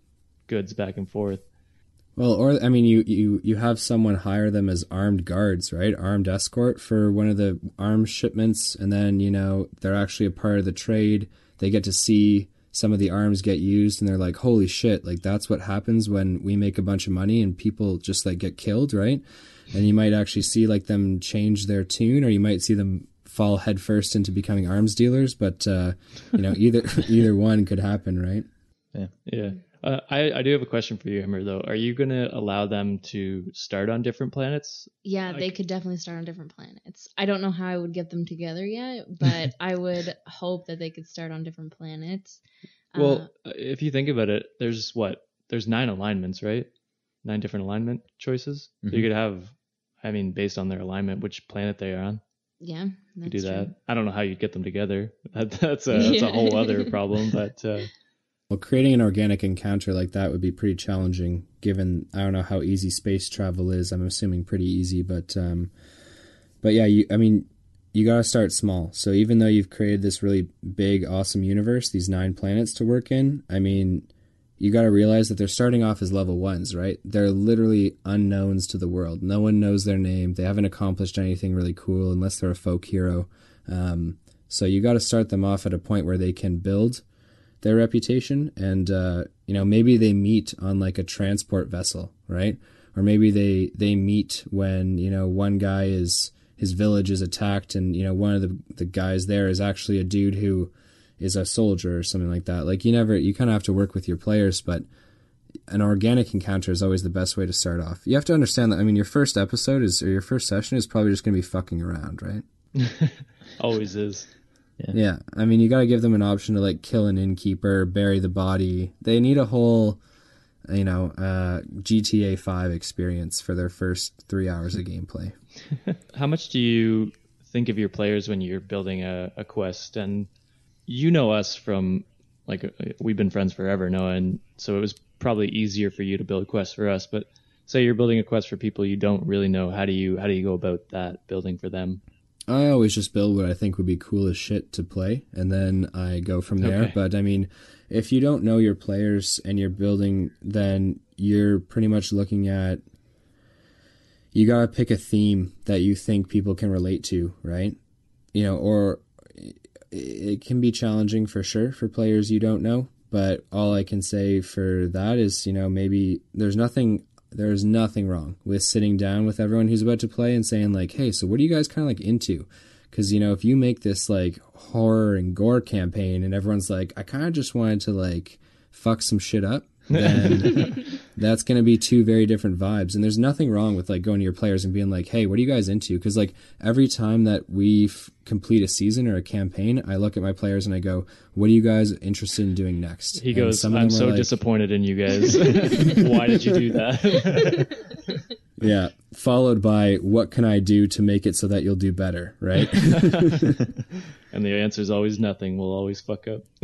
goods back and forth. Well, or I mean, you you you have someone hire them as armed guards, right? Armed escort for one of the arms shipments, and then you know they're actually a part of the trade. They get to see some of the arms get used, and they're like, "Holy shit!" Like that's what happens when we make a bunch of money and people just like get killed, right? And you might actually see like them change their tune, or you might see them fall headfirst into becoming arms dealers. But uh, you know, either *laughs* either one could happen, right? Yeah. Yeah. Uh, I, I do have a question for you, Amber, though. Are you going to allow them to start on different planets? Yeah, they could definitely start on different planets. I don't know how I would get them together yet, *laughs* but I would hope that they could start on different planets. Uh, Well, uh, if you think about it, there's what? There's nine alignments, right? Nine different alignment choices. So you could have, I mean, based on their alignment, which planet they are on. yeah, You that's could do that. true. I don't know how you'd get them together. *laughs* That, that's a that's a *laughs* whole other problem. But uh, Well, creating an organic encounter like that would be pretty challenging. Given I don't know how easy space travel is. I'm assuming pretty easy, but um, but yeah, you. I mean, you gotta start small. So even though you've created this really big, awesome universe, these nine planets to work in, I mean, you gotta realize that they're starting off as level ones, right? They're literally unknowns to the world. No one knows their name. They haven't accomplished anything really cool unless they're a folk hero. Um, so you got to start them off at a point where they can build their reputation and uh, you know maybe they meet on like a transport vessel right? Or maybe they they meet when you know one guy is his village is attacked and you know one of the the guys there is actually a dude who is a soldier or something like that. Like you never you kind of have to work with your players but an organic encounter is always the best way to start off. You have to understand that i mean your first episode is or your first session is probably just going to be fucking around right? *laughs* Always is. Yeah, I mean, you got to give them an option to like kill an innkeeper, bury the body. They need a whole, you know, uh, GTA Five experience for their first three hours of gameplay. *laughs* How much do you think of your players when you're building a, a quest? And you know us from like uh, we've been friends forever, Noah, and so it was probably easier for you to build quests for us. But say you're building a quest for people you don't really know. How do you how do you go about that building for them? I always just build what I think would be cool as shit to play, and then I go from there. Okay. But I mean, if you don't know your players and you're building, then you're pretty much looking at. You gotta pick a theme that you think people can relate to, right? You know, or it- it can be challenging for sure for players you don't know. But all I can say for that is, you know, maybe there's nothing there's nothing wrong with sitting down with everyone who's about to play and saying like, "Hey, so what are you guys kind of like into?" Because you know, if you make this like horror and gore campaign and everyone's like, "I kind of just wanted to like fuck some shit up," then *laughs* that's going to be two very different vibes. And there's nothing wrong with like going to your players and being like, "Hey, what are you guys into?" Because like every time that we f- complete a season or a campaign, I look at my players and I go, "What are you guys interested in doing next?" He And goes, some "I'm so like- disappointed in you guys. *laughs* *laughs* Why did you do that?" Yeah, followed by what can I do to make it so that you'll do better, right? And the answer is always nothing. We'll always fuck up. *laughs*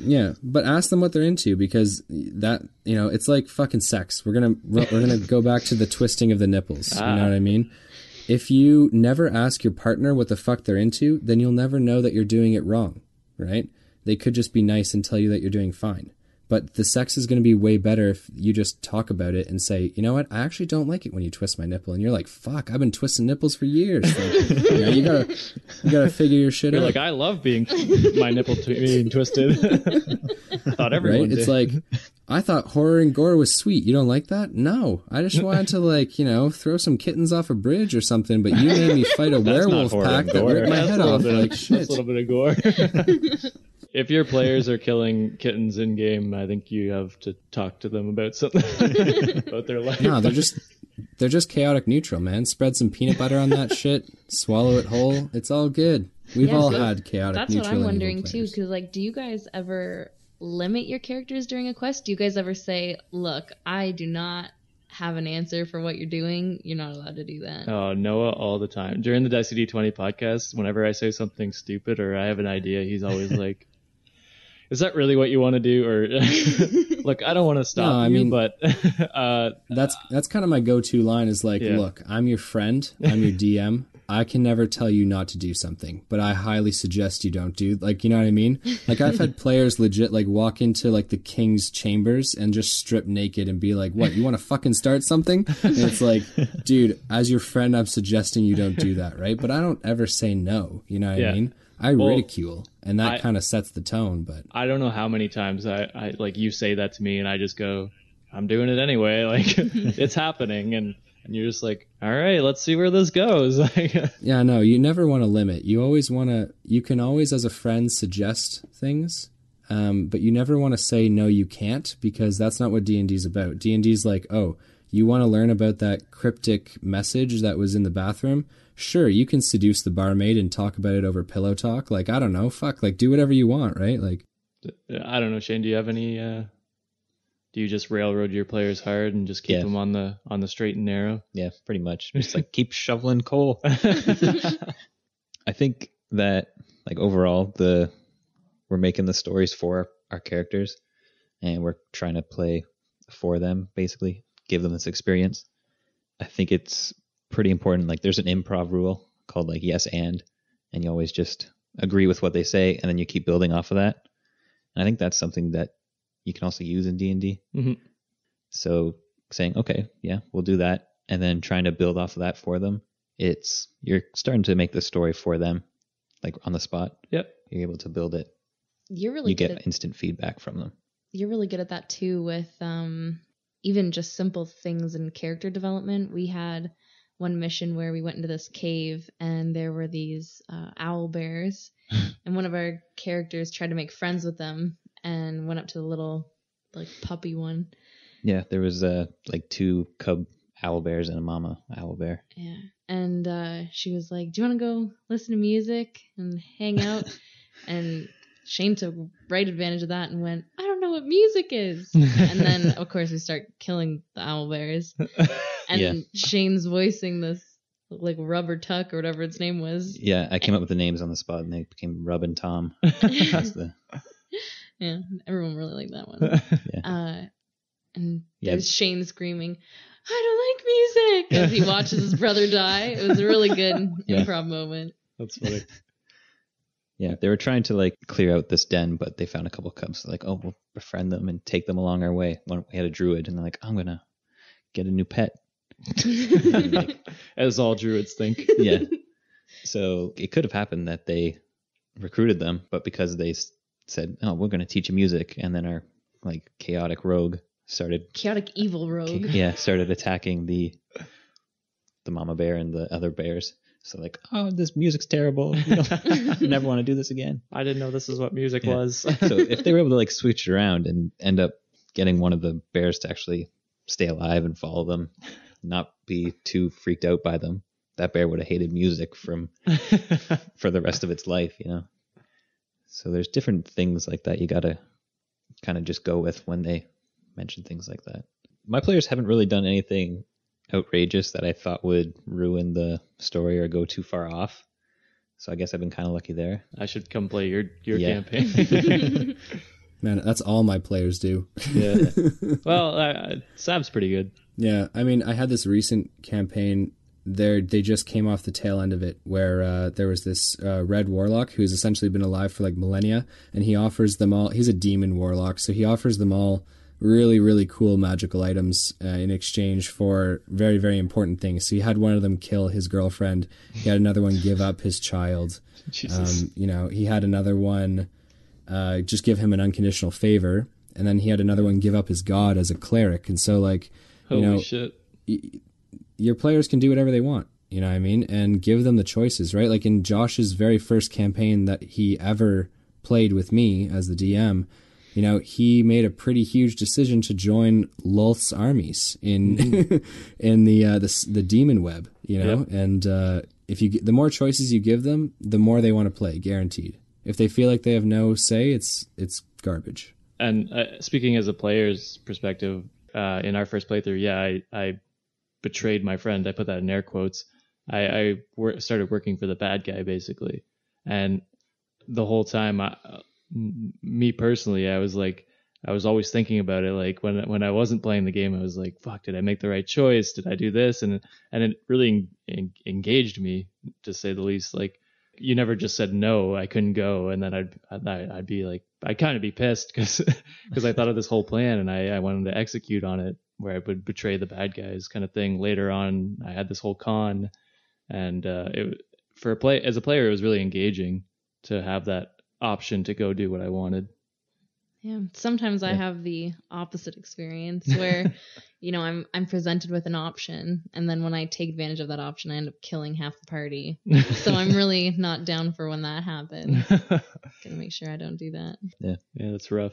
yeah, but ask them what they're into because that, you know, it's like fucking sex. We're going to we're to go back to the twisting of the nipples, you Ah. know what I mean? If you never ask your partner what the fuck they're into, then you'll never know that you're doing it wrong, right? They could just be nice and tell you that you're doing fine. But the sex is going to be way better if you just talk about it and say, you know what, I actually don't like it when you twist my nipple. And you're like, fuck, I've been twisting nipples for years. Like, *laughs* you, know, you gotta, you gotta figure your shit You're out. like, I love being *laughs* my nipple t- being twisted. *laughs* Thought everyone right? did. It's like I thought horror and gore was sweet. You don't like that? No, I just wanted to like you know throw some kittens off a bridge or something. But you made me fight a werewolf pack that gore. ripped my That's head off. bit of- Like That's a little bit of gore. If your players are killing kittens in game, I think you have to talk to them about something *laughs* about their life. No, they're just they're just chaotic neutral, man. Spread some peanut butter on that shit. Swallow it whole. It's all good. We've Yeah, all so had chaotic That's what. I'm wondering too, because like, do you guys ever limit your characters during a quest? Do you guys ever say, "Look, I do not have an answer for what you're doing. You're not allowed to do that." Oh, Noah all the time. During the Dicey D20 podcast, whenever I say something stupid or I have an idea, he's always like, is that really what you want to do? Or *laughs* *laughs* look, I don't want to stop No, I you, mean- but *laughs* uh, That's that's kind of my go-to line is like, Yeah. look, I'm your friend, I'm your DM. I can never tell you not to do something, but I highly suggest you don't do like you know what I mean? Like I've had players legit like walk into like the king's chambers and just strip naked and be like, "What? You want to fucking start something?" And it's like, dude, as your friend, I'm suggesting you don't do that, right? But I don't ever say no. You know what Yeah. I mean? I Well, ridicule, and that kind of sets the tone. But I don't know how many times I, I like you say that to me, and I just go, I'm doing it anyway. *laughs* Like *laughs* it's happening, and and you're just like, all right, let's see where this goes. *laughs* Yeah, no, you never want to limit. You always want to, you can always, as a friend, suggest things, um, but you never want to say, no, you can't, because that's not what D&D is about. D&D is like, oh, you want to learn about that cryptic message that was in the bathroom? Sure, you can seduce the barmaid and talk about it over pillow talk. Like, I don't know, fuck, like, do whatever you want, right? Like, I don't know, Shane. Do you have any? Uh, do you just railroad your players hard and just keep Yeah. them on the on the straight and narrow? Yeah, pretty much. Just like *laughs* keep shoveling coal. *laughs* I think that like overall the we're making the stories for our, our characters and we're trying to play for them basically, give them this experience. I think it's pretty important like there's an improv rule called like yes and and you always just agree with what they say and then you keep building off of that. And I think that's something that you can also use in D&D. Mhm. So saying, okay, yeah, we'll do that, and then trying to build off of that for them. It's you're starting to make the story for them, like on the spot. Yep. You're able to build it. You're really you get at instant feedback from them. you're really good at that too with um even just simple things in character development we had one mission where we went into this cave and there were these uh, owl bears. *laughs* And one of our characters tried to make friends with them and went up to the little like puppy one. Yeah, there was uh like two cub owl bears and a mama owl bear. yeah. And uh, she was like do you want to go listen to music and hang out? *laughs* And shane took right advantage of that and went i don't know what music is. *laughs* And then of course we start killing the owl bears and Yeah. shane's voicing this like rubber tuck or whatever its name was Yeah, I came up with the names on the spot, and they became Rub and Tom. *laughs* That's the yeah everyone really liked that one *laughs* yeah. uh and Yeah. there's shane screaming i don't like music as he watches his brother die it was a really good *laughs* Yeah. improv moment That's funny. Yeah, they were trying to like clear out this den, but they found a couple cubs. So like, oh, we'll befriend them and take them along our way. One, we had a druid, and they're like, I'm gonna get a new pet. *laughs* As all druids think. yeah. So it could have happened that they recruited them, but because they said, "Oh, we're going to teach you music," and then our like chaotic rogue started, chaotic evil rogue yeah, started attacking the the mama bear and the other bears. So like, oh, this music's terrible. We don't- *laughs* never want to do this again. I didn't know this is what music Yeah. was. So if they were able to like switch around and end up getting one of the bears to actually stay alive and follow them, not be too freaked out by them, that bear would have hated music from *laughs* for the rest of its life, you know. So there's different things like that you gotta kind of just go with when they mention things like that. My players haven't really done anything outrageous that I thought would ruin the story or go too far off. So I guess I've been kind of lucky there. I should come play your your Yeah. campaign. *laughs* man, that's all my players do. yeah. *laughs* Well, uh, Sab's pretty good. Yeah, I mean, I had this recent campaign. There, they just came off the tail end of it, where uh, there was this uh, red warlock who's essentially been alive for like millennia, and he offers them all. He's a demon warlock, so he offers them all really, really cool magical items uh, in exchange for very, very important things. So he had one of them kill his girlfriend. He had another one give up his child. *laughs* Um, you know, he had another one uh, just give him an unconditional favor, and then he had another one give up his god as a cleric. And so, like, you Holy know, shit. your players can do whatever they want. You know what I mean? And give them the choices, right? Like in Josh's very first campaign that he ever played with me as the DM, you know, he made a pretty huge decision to join Lolth's armies in *laughs* in the uh, the the demon web. You know, Yep. and uh, if you the more choices you give them, the more they want to play, guaranteed. If they feel like they have no say, it's it's garbage. And uh, speaking as a player's perspective, uh, in our first playthrough, yeah, I, I betrayed my friend. I put that in air quotes. I, I wor- started working for the bad guy basically, and the whole time me personally, I was like, I was always thinking about it. Like when when I wasn't playing the game, I was like, "Fuck, did I make the right choice? Did I do this?" And and it really en- en- engaged me, to say the least. Like you never just said no, I couldn't go, and then I'd, I'd be like, I'd kind of be pissed because because *laughs* I thought of this whole plan and I I wanted to execute on it, where I would betray the bad guys, kind of thing. Later on, I had this whole con, and uh, it for a play as a player, it was really engaging to have that option to go do what I wanted. Yeah. Sometimes I have the opposite experience *laughs* where, you know, I'm I'm presented with an option and then when I take advantage of that option I end up killing half the party. So I'm *laughs* really not down for when that happens. *laughs* Gonna make sure I don't do that. yeah, Yeah, that's rough.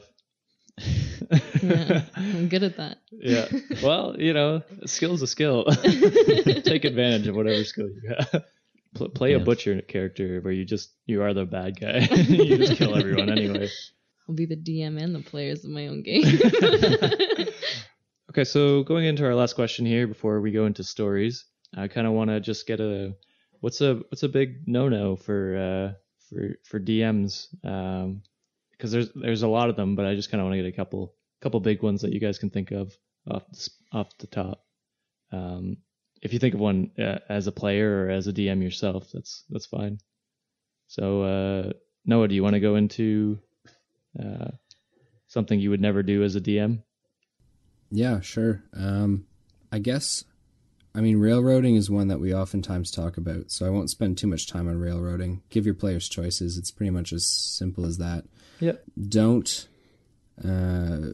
Yeah. I'm good at that. yeah. Well, you know, skill's a skill. Take advantage of whatever skill you have. Play a Yeah. butcher character where you just you are the bad guy. you just kill everyone anyway. I'll be the DM and the players of my own *laughs* game. *laughs* Okay, so going into our last question here before we go into stories, I kind of want to just get a what's a what's a big no no for uh, for for DMs because there's there's a lot of them, but I just kind of want to get a couple couple big ones that you guys can think of off the, off the top. Um, if you think of one uh, as a player or as a DM yourself, that's that's fine. So uh, Noah, do you want to go into uh, something you would never do as a DM? Yeah, sure. Um, I guess, I mean, railroading is one that we oftentimes talk about, so I won't spend too much time on railroading. Give your players choices. It's pretty much as simple as that. Yep. Don't, uh,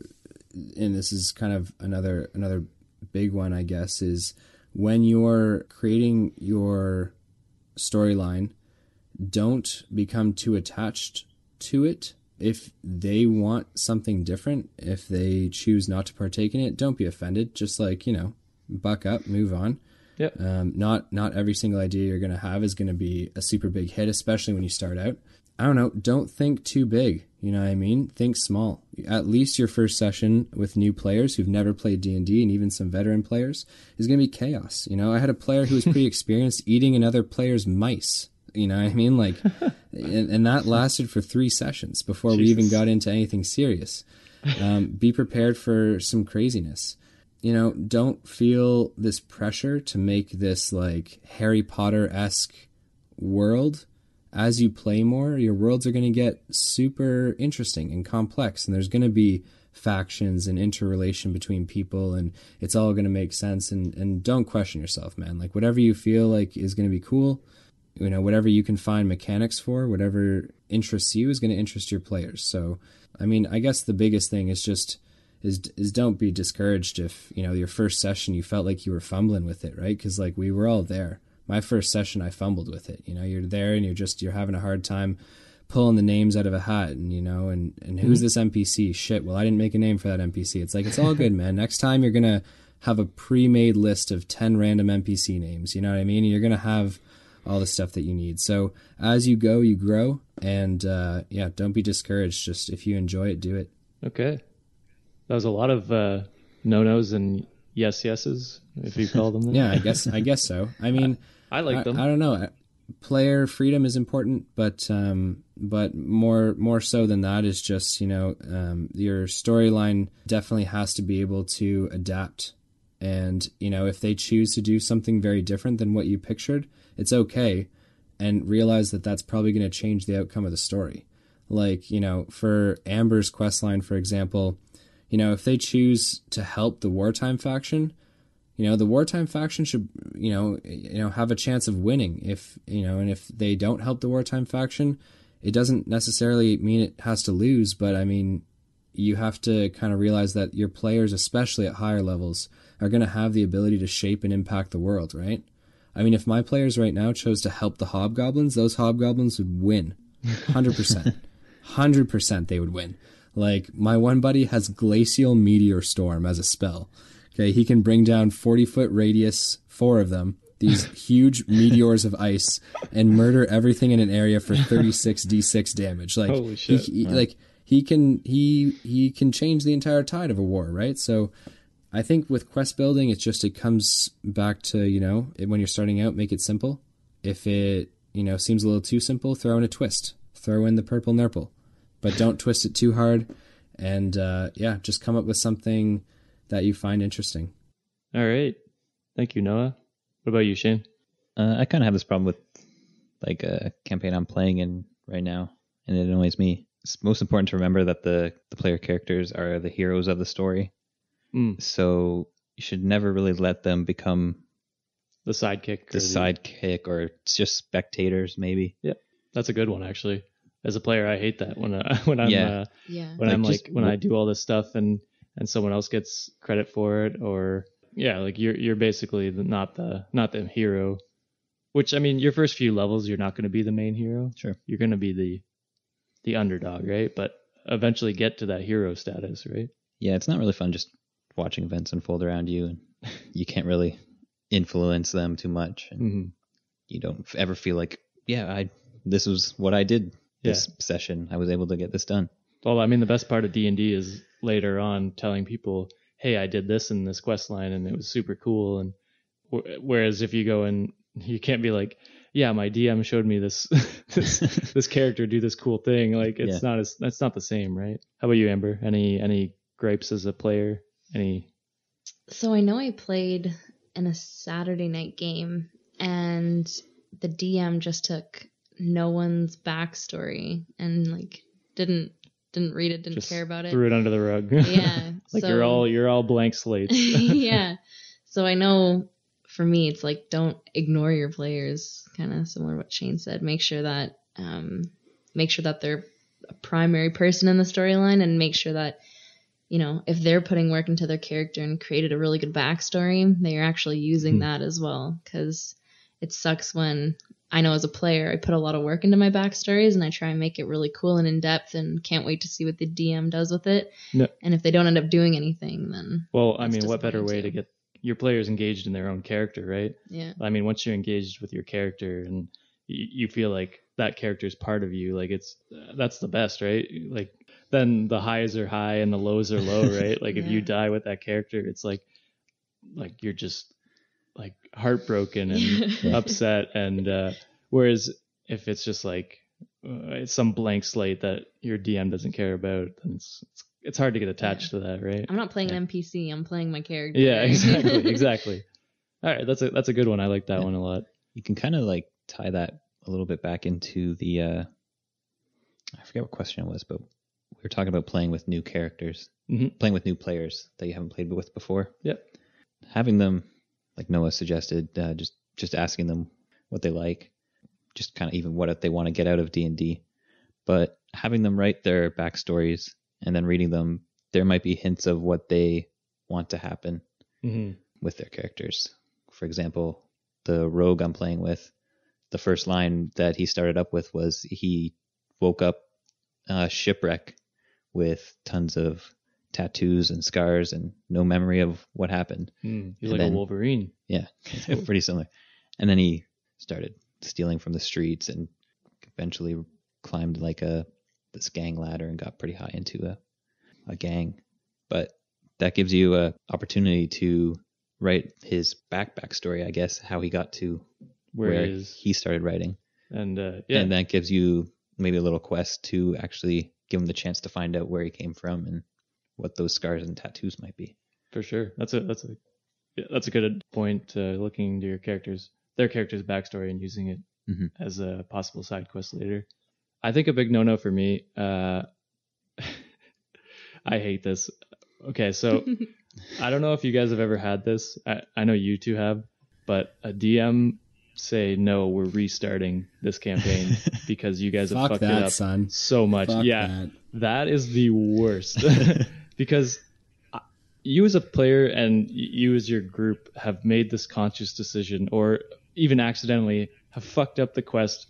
and this is kind of another another big one, I guess, is when you're creating your storyline, don't become too attached to it. If they want something different, if they choose not to partake in it, don't be offended. Just like you know, buck up, move on. Yep. Um, not not every single idea you're going to have is going to be a super big hit, especially when you start out. I don't know. Don't think too big. You know what I mean? Think small. At least your first session with new players who've never played D and D, and even some veteran players, is going to be chaos. You know, I had a player who was pretty *laughs* experienced eating another player's mice. You know what I mean? Like, and, and that lasted for three sessions before we even got into anything serious. Um, be prepared for some craziness. You know, don't feel this pressure to make this like Harry Potter esque world as you play more, your worlds are going to get super interesting and complex, and there's going to be factions and interrelation between people, and it's all going to make sense. And, and don't question yourself, man. Like, whatever you feel like is going to be cool, you know, whatever you can find mechanics for, whatever interests you is going to interest your players. So, I mean, I guess the biggest thing is just. Is, is don't be discouraged if you know your first session you felt like you were fumbling with it right because like we were all there my first session I fumbled with it. You know, you're there and you're just you're having a hard time pulling the names out of a hat and you know and and who's mm-hmm. this NPC? Shit, well I didn't make a name for that NPC. It's like it's all good, man. Next time you're going to have a pre-made list of 10 random NPC names, you know what I mean? You're going to have all the stuff that you need. So as you go, you grow and uh yeah, don't be discouraged. Just if you enjoy it, do it. Okay. That was a lot of uh, no nos and yes yeses, if you call them *laughs* that. Yeah, I guess I guess so. I mean, *laughs* I like I, them. I don't know. Player freedom is important, but um, but more more so than that is just you know um, your storyline definitely has to be able to adapt, and you know if they choose to do something very different than what you pictured, it's okay, and realize that that's probably going to change the outcome of the story. Like you know for Amber's quest line, for example, you know if they choose to help the wartime faction you know the wartime faction should you know you know have a chance of winning if you know and if they don't help the wartime faction it doesn't necessarily mean it has to lose but i mean you have to kind of realize that your players especially at higher levels are going to have the ability to shape and impact the world right i mean if my players right now chose to help the hobgoblins those hobgoblins would win 100% 100% *laughs* they would win like my one buddy has glacial meteor storm as a spell Okay, he can bring down 40 foot radius, four of them, these *laughs* huge meteors of ice, and murder everything in an area for 36 *laughs* d6 damage. Like, Holy he, shit. he- like he can he he can change the entire tide of a war, right? So, I think with quest building, it's just it comes back to you know it- when you're starting out, make it simple. If it you know seems a little too simple, throw in a twist. Throw in the purple nurple. but don't twist it too hard. And uh, yeah, just come up with something that you find interesting. All right. Thank you, Noah. What about you, Shane? Uh, I kind of have this problem with like a campaign I'm playing in right now, and it annoys me. It's most important to remember that the the player characters are the heroes of the story, Mm, so you should never really let them become the sidekick. the or sidekick or just spectators. Maybe Yeah, That's a good one, actually. As a player, I hate that when I, *laughs* when I'm Yeah. uh, Yeah. when Like, I'm just like when I w- do all this stuff and and someone else gets credit for it, or yeah, like you're you're basically the, not the not the hero. Which I mean, your first few levels, you're not going to be the main hero. Sure. You're going to be the the underdog, right? But eventually get to that hero status, right? yeah, it's not really fun just watching events unfold around you, and you can't really influence them too much, and hmm you don't ever feel like, yeah, I this was what I did Yeah. this session. I was able to get this done. Well, I mean, the best part of D and D is later on telling people, "Hey, I did this in this quest line, and it was super cool." And wh- whereas if you go and *laughs* you can't be like, "Yeah, my DM showed me this *laughs* this, *laughs* this character do this cool thing," like it's Yeah. not as that's not the same, right? How about you, Amber? Any any gripes as a player? Any? So I know I played in a Saturday night game, and the DM just took no one's backstory and like didn't didn't read it, didn't Just care about it. Threw it under the rug. Yeah, *laughs* like so- you're all you're all blank slates. *laughs* yeah. *laughs* So I know for me, it's like don't ignore your players. Kind of similar to what Shane said. Make sure that um, make sure that they're a primary person in the storyline, and make sure that you know if they're putting work into their character and created a really good backstory, they are actually using Hmm. that as well. Because it sucks when I know as a player, I put a lot of work into my backstories and I try and make it really cool and in depth, and can't wait to see what the DM does with it. No. And if they don't end up doing anything, then well, I mean, what better way disappointing, to get your players engaged in their own character, right? yeah. I mean, once you're engaged with your character and you, you feel like that character is part of you, like it's that's the best, right? Like then the highs are high and the lows are low, right? *laughs* Like if you die with that character, it's like like you're just like heartbroken and *laughs* upset, and uh, whereas if it's just like uh, it's some blank slate that your DM doesn't care about, then it's it's, it's hard to get attached to that, right? I'm not playing Yeah. an NPC. I'm playing my character. Yeah, *laughs* exactly, exactly. All right, that's a that's a good one. I like that Yeah. one a lot. You can kind of like tie that a little bit back into the. Uh, I forget what question it was, but we were talking about playing with new characters, Mhm. playing with new players that you haven't played with before. Yep. Having them, like Noah suggested, uh, just just asking them what they like, just kind of even what they want to get out of D and D, but having them write their backstories and then reading them, there might be hints of what they want to happen hmm with their characters. For example, the rogue I'm playing with, the first line that he started up with was he woke up uh, shipwreck with tons of tattoos and scars and no memory of what happened. Mm, he's And like then- a Wolverine. Yeah, *laughs* *laughs* pretty similar. And then he started stealing from the streets and eventually climbed like a this gang ladder and got pretty high into a a gang. But that gives you a opportunity to write his back backstory, I guess, how he got to Where, where, he he started writing. and uh, yeah, And that gives you maybe a little quest to actually give him the chance to find out where he came from and what those scars and tattoos might be. for sure. That's a that's a yeah, that's a good point. Uh, looking into your characters, their character's backstory, and using it Mhm. as a possible side quest later. I think a big no no for me. Uh, *laughs* I hate this. Okay, so *laughs* I don't know if you guys have ever had this. I, I know you two have, but a DM say no, we're restarting this campaign *laughs* because you guys have Fuck fucked it up son. so much. Fuck yeah, that. that is the worst *laughs* *laughs* because you as a player and you as your group have made this conscious decision or even accidentally have fucked up the quest.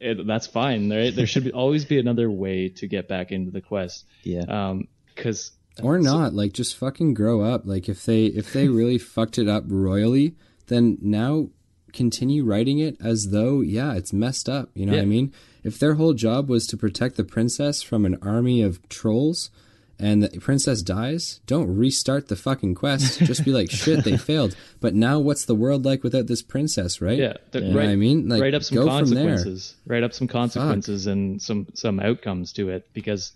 It, that's fine, right? There should be, always be another way to get back into the quest. Yeah. Um, because or not like just fucking grow up like if they if they really fucked it up royally then now continue writing it as though yeah it's messed up you know what i mean if their whole job was to protect the princess from an army of trolls and the princess dies, don't restart the fucking quest. *laughs* Just be like, shit, they failed. But now, what's the world like without this princess, right? Yeah, th- You know write, what I mean? Like, write up some go from there. consequences. Write up some consequences and some some outcomes to it because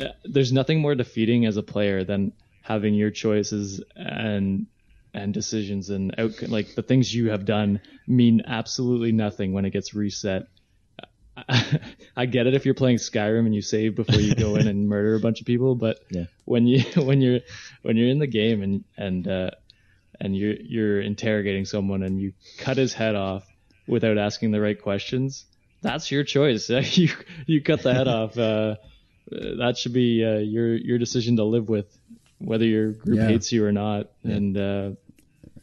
uh, there's nothing more defeating as a player than having your choices and and decisions and out like the things you have done mean absolutely nothing when it gets reset. *laughs* I get it if you're playing Skyrim and you save before you go in and *laughs* murder a bunch of people, but Yeah. when you *laughs* when you're when you're in the game and and uh, and you're you're interrogating someone and you cut his head off without asking the right questions, that's your choice. you you cut the head off. Uh, that should be uh, your your decision to live with, whether your group Yeah. hates you or not. And uh,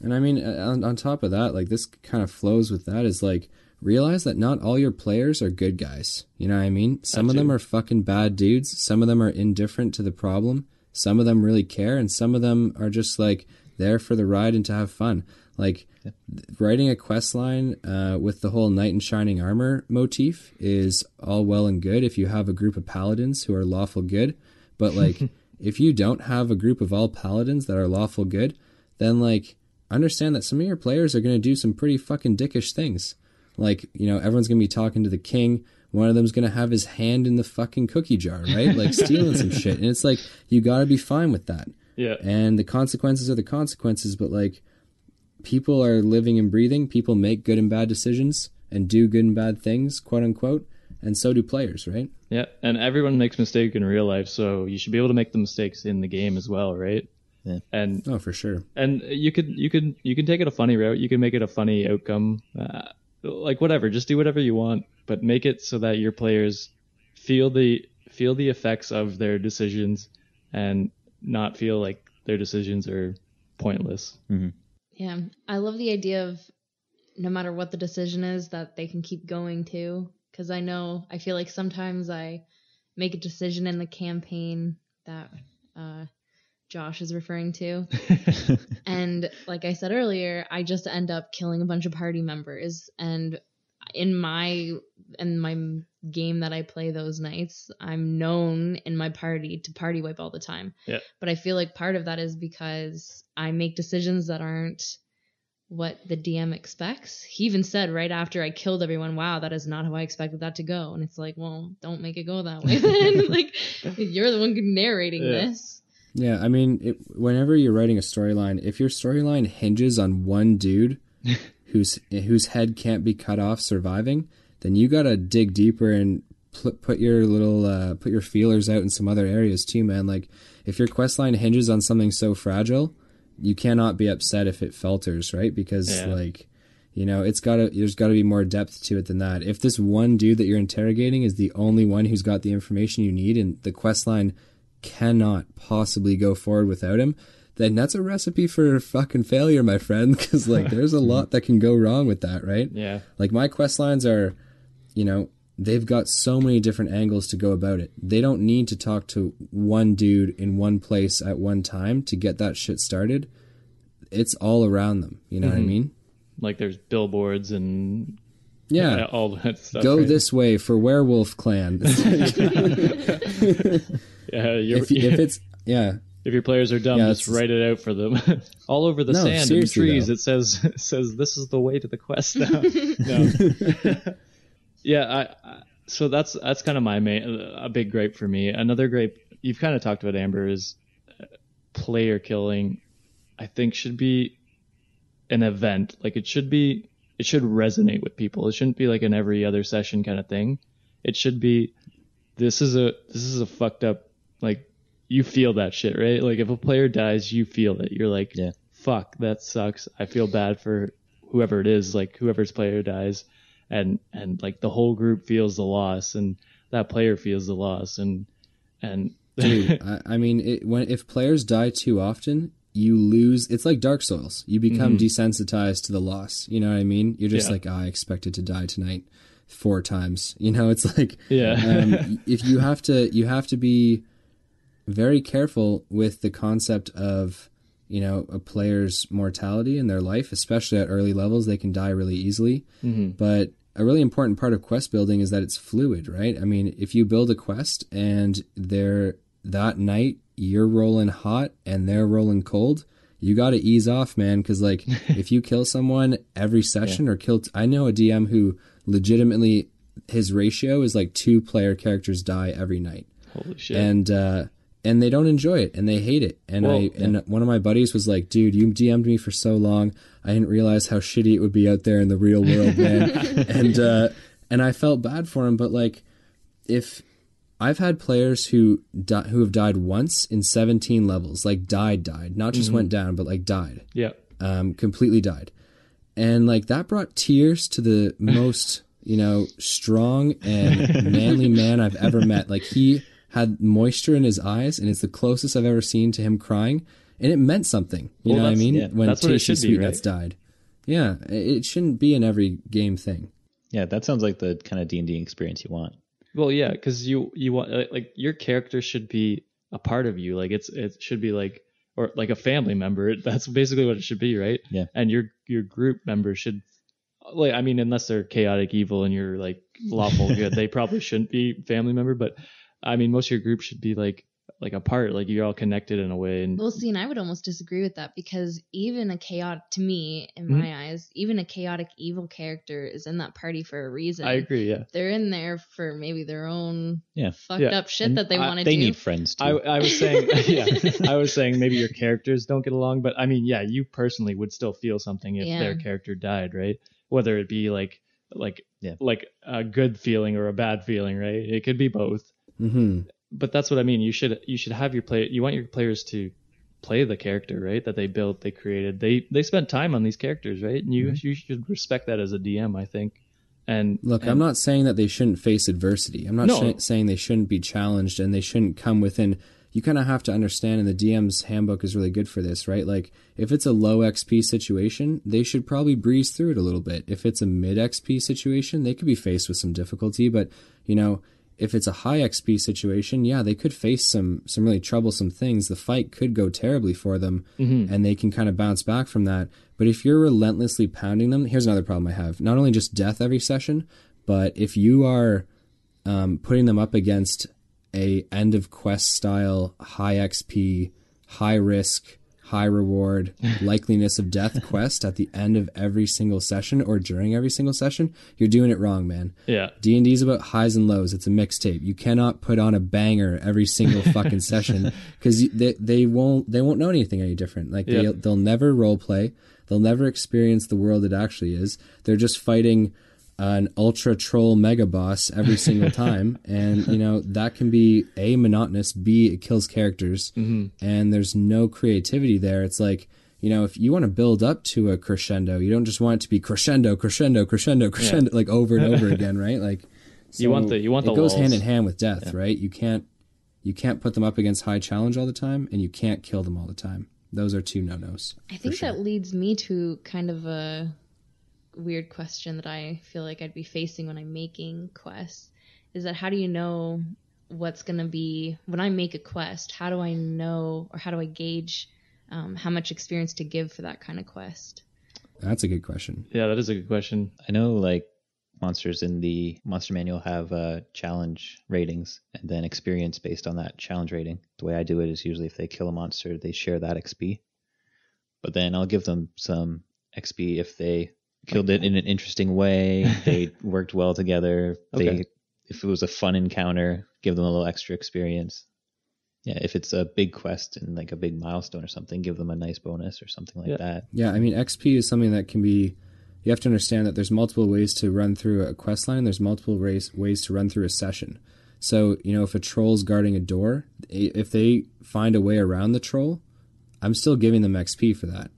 And I mean, uh, on, on top of that, like this kind of flows with that is like realize that not all your players are good guys. You know what I mean? Some of them are fucking bad dudes. Some of them are indifferent to the problem. Some of them really care, and some of them are just like there for the ride and to have fun. Like th- writing a quest line uh, with the whole knight in shining armor motif is all well and good if you have a group of paladins who are lawful good, but like *laughs* if you don't have a group of all paladins that are lawful good, then like understand that some of your players are going to do some pretty fucking dickish things. Like, you know, everyone's going to be talking to the king. One of them's going to have his hand in the fucking cookie jar, right? Like *laughs* stealing some shit. And it's like, you got to be fine with that. yeah, And the consequences are the consequences, but like, people are living and breathing. People make good and bad decisions and do good and bad things, quote unquote. And so do players, right? yeah, and everyone makes mistakes in real life, so you should be able to make the mistakes in the game as well, right? Yeah. And Oh, for sure. and you could you could you can take it a funny route. You can make it a funny outcome, uh, like whatever. Just do whatever you want, but make it so that your players feel the feel the effects of their decisions and not feel like their decisions are pointless. Yeah, I love the idea of no matter what the decision is, that they can keep going too. Because I know, I feel like sometimes I make a decision in the campaign that uh, Josh is referring to. *laughs* and like I said earlier, I just end up killing a bunch of party members. And in my in my game that I play those nights, I'm known in my party to party wipe all the time. Yeah. But I feel like part of that is because I make decisions that aren't what the DM expects. He even said right after I killed everyone, "Wow, that is not how I expected that to go." And it's like, well, don't make it go that way. *laughs* Then, *laughs* like, you're the one narrating Yeah. this. Yeah, I mean, it, whenever you're writing a storyline, if your storyline hinges on one dude *laughs* whose whose head can't be cut off surviving, then you gotta dig deeper and pl- put your little uh, put your feelers out in some other areas too, man. Like if your quest line hinges on something so fragile, you cannot be upset if it falters, right? Because Yeah. like you know, it's gotta there's gotta be more depth to it than that. If this one dude that you're interrogating is the only one who's got the information you need, and the quest line cannot possibly go forward without him, then that's a recipe for fucking failure, my friend. *laughs* Because like, there's a *laughs* lot that can go wrong with that, right? Yeah. Like my quest lines are, you know, they've got so many different angles to go about it. They don't need to talk to one dude in one place at one time to get that shit started. It's all around them. You know what I mm-hmm. mean? Like there's billboards and Yeah. *laughs* all that stuff. Go right? this way for Werewolf Clan. *laughs* *laughs* Yeah, you're, if, if it's yeah, If your players are dumb, Yeah, just write it out for them. All over the No, sand and trees, though. it says it says this is the way to the quest now. no. Yeah, I, I, so that's that's kind of my main a big gripe for me. Another gripe you've kind of talked about Amber is uh, player killing. I think should be an event. Like it should be it should resonate with people. It shouldn't be like an every other session kind of thing. It should be this is a this is a fucked up like you feel that shit, right? Like if a player dies, you feel it. You're like, Yeah. fuck, that sucks. I feel bad for whoever it is, like whoever's player dies, and and like the whole group feels the loss, and that player feels the loss, and and Dude, I, I mean, it, when if players die too often, you lose. It's like Dark Souls. You become desensitized to the loss. You know what I mean? You're just Yeah. like, "Ah, I expected to die tonight four times. *laughs* You know, it's like, Yeah. um, if you have to, you have to be very careful with the concept of, you know, a player's mortality in their life, especially at early levels. They can die really easily. But a really important part of quest building is that it's fluid, right? I mean, if you build a quest and they're that night you're rolling hot and they're rolling cold, you got to ease off, man. Because like *laughs* if you kill someone every session or kill, t- I know a DM who legitimately his ratio is like two player characters die every night, Holy shit. and uh, and they don't enjoy it and they hate it. And Well, I and one of my buddies was like, dude, you DM'd me for so long, I didn't realize how shitty it would be out there in the real world, man. *laughs* and uh, and I felt bad for him, but like if I've had players who di- who have died once in 17 levels, like died, died, not just went down, but like died, yeah. um, completely died, and like that brought tears to the most you know strong and manly *laughs* man I've ever met. Like he had moisture in his eyes, and it's the closest I've ever seen to him crying, and it meant something. You Well, know what I mean? yeah, when that's what Tasty should Sweet Nuts right? died. Yeah, it it shouldn't be an every game thing. Yeah, that sounds like the kind of D and D experience you want. Well, yeah, because you you want uh, like your character should be a part of you. Like it's it should be like or like a family member. *laughs* That's basically what it should be, right? Yeah. And your your group members should like I mean, unless they're chaotic evil and you're like lawful good, *laughs* they probably shouldn't be family member. But I mean, most of your group should be like like a part. Like you're all connected in a way. And Well, see, and I would almost disagree with that because even a chaotic, to me, in Mhm. my eyes, even a chaotic evil character is in that party for a reason. I agree. Yeah. They're in there for maybe their own Yeah. fucked Yeah. up shit And that they I- want to They need friends too. I, I was saying, *laughs* *laughs* yeah, I was saying maybe your characters don't get along, but I mean, yeah, you personally would still feel something if Yeah. their character died, right? Whether it be like, like, Yeah. like a good feeling or a bad feeling, right? It could be both. Hmm But that's what I mean. You should, you should have your play. You want your players to play the character, right? That they built, they created. They they spent time on these characters, right? And you you should respect that as a DM, I think. And Look, and- I'm not saying that they shouldn't face adversity. I'm not No. sh- saying they shouldn't be challenged and they shouldn't come within. You kind of have to understand, and the DM's handbook is really good for this, right? Like, if it's a low XP situation, they should probably breeze through it a little bit. If it's a mid XP situation, they could be faced with some difficulty, but, you know, if it's a high XP situation, yeah, they could face some some really troublesome things. The fight could go terribly for them, and they can kind of bounce back from that. But if you're relentlessly pounding them, here's another problem I have: not only just death every session, but if you are um, putting them up against a end of quest style, high XP, high risk, high reward, *laughs* likeliness of death quest at the end of every single session or during every single session, you're doing it wrong, man. yeah, D and D is about highs and lows. It's a mixtape. You cannot put on a banger every single fucking *laughs* session because they they won't they won't know anything any different. Like they Yeah. they'll never role play. They'll never experience the world it actually is. They're just fighting an ultra troll mega boss every single *laughs* time, and you know that can be a monotonous. B it kills characters, mm-hmm. and there's no creativity there. It's like. You know, if you want to build up to a crescendo, you don't just want it to be crescendo, crescendo, crescendo, crescendo, like over and over *laughs* again, right? Like, You want the- you want the it the goes hand in hand with death, right? You can't you can't put them up against high challenge all the time, and you can't kill them all the time. Those are two no nos. I think that leads me to kind of a weird question that I feel like I'd be facing when I'm making quests is that how do you know what's going to be when I make a quest? How do I know or how do I gauge um, how much experience to give for that kind of quest? That's a good question. yeah, that is a good question. I know like monsters in the monster manual have uh, challenge ratings and then experience based on that challenge rating. The way I do it is usually if they kill a monster, they share that XP. But then I'll give them some XP if they killed it in an interesting way, *laughs* they worked well together, they Okay. if it was a fun encounter, give them a little extra experience. Yeah, if it's a big quest and like a big milestone or something, give them a nice bonus or something like Yeah. that. Yeah, I mean XP is something that can be. You have to understand that there's multiple ways to run through a quest line. There's multiple ways ways to run through a session. So you know, if a troll's guarding a door, if they find a way around the troll, I'm still giving them XP for that.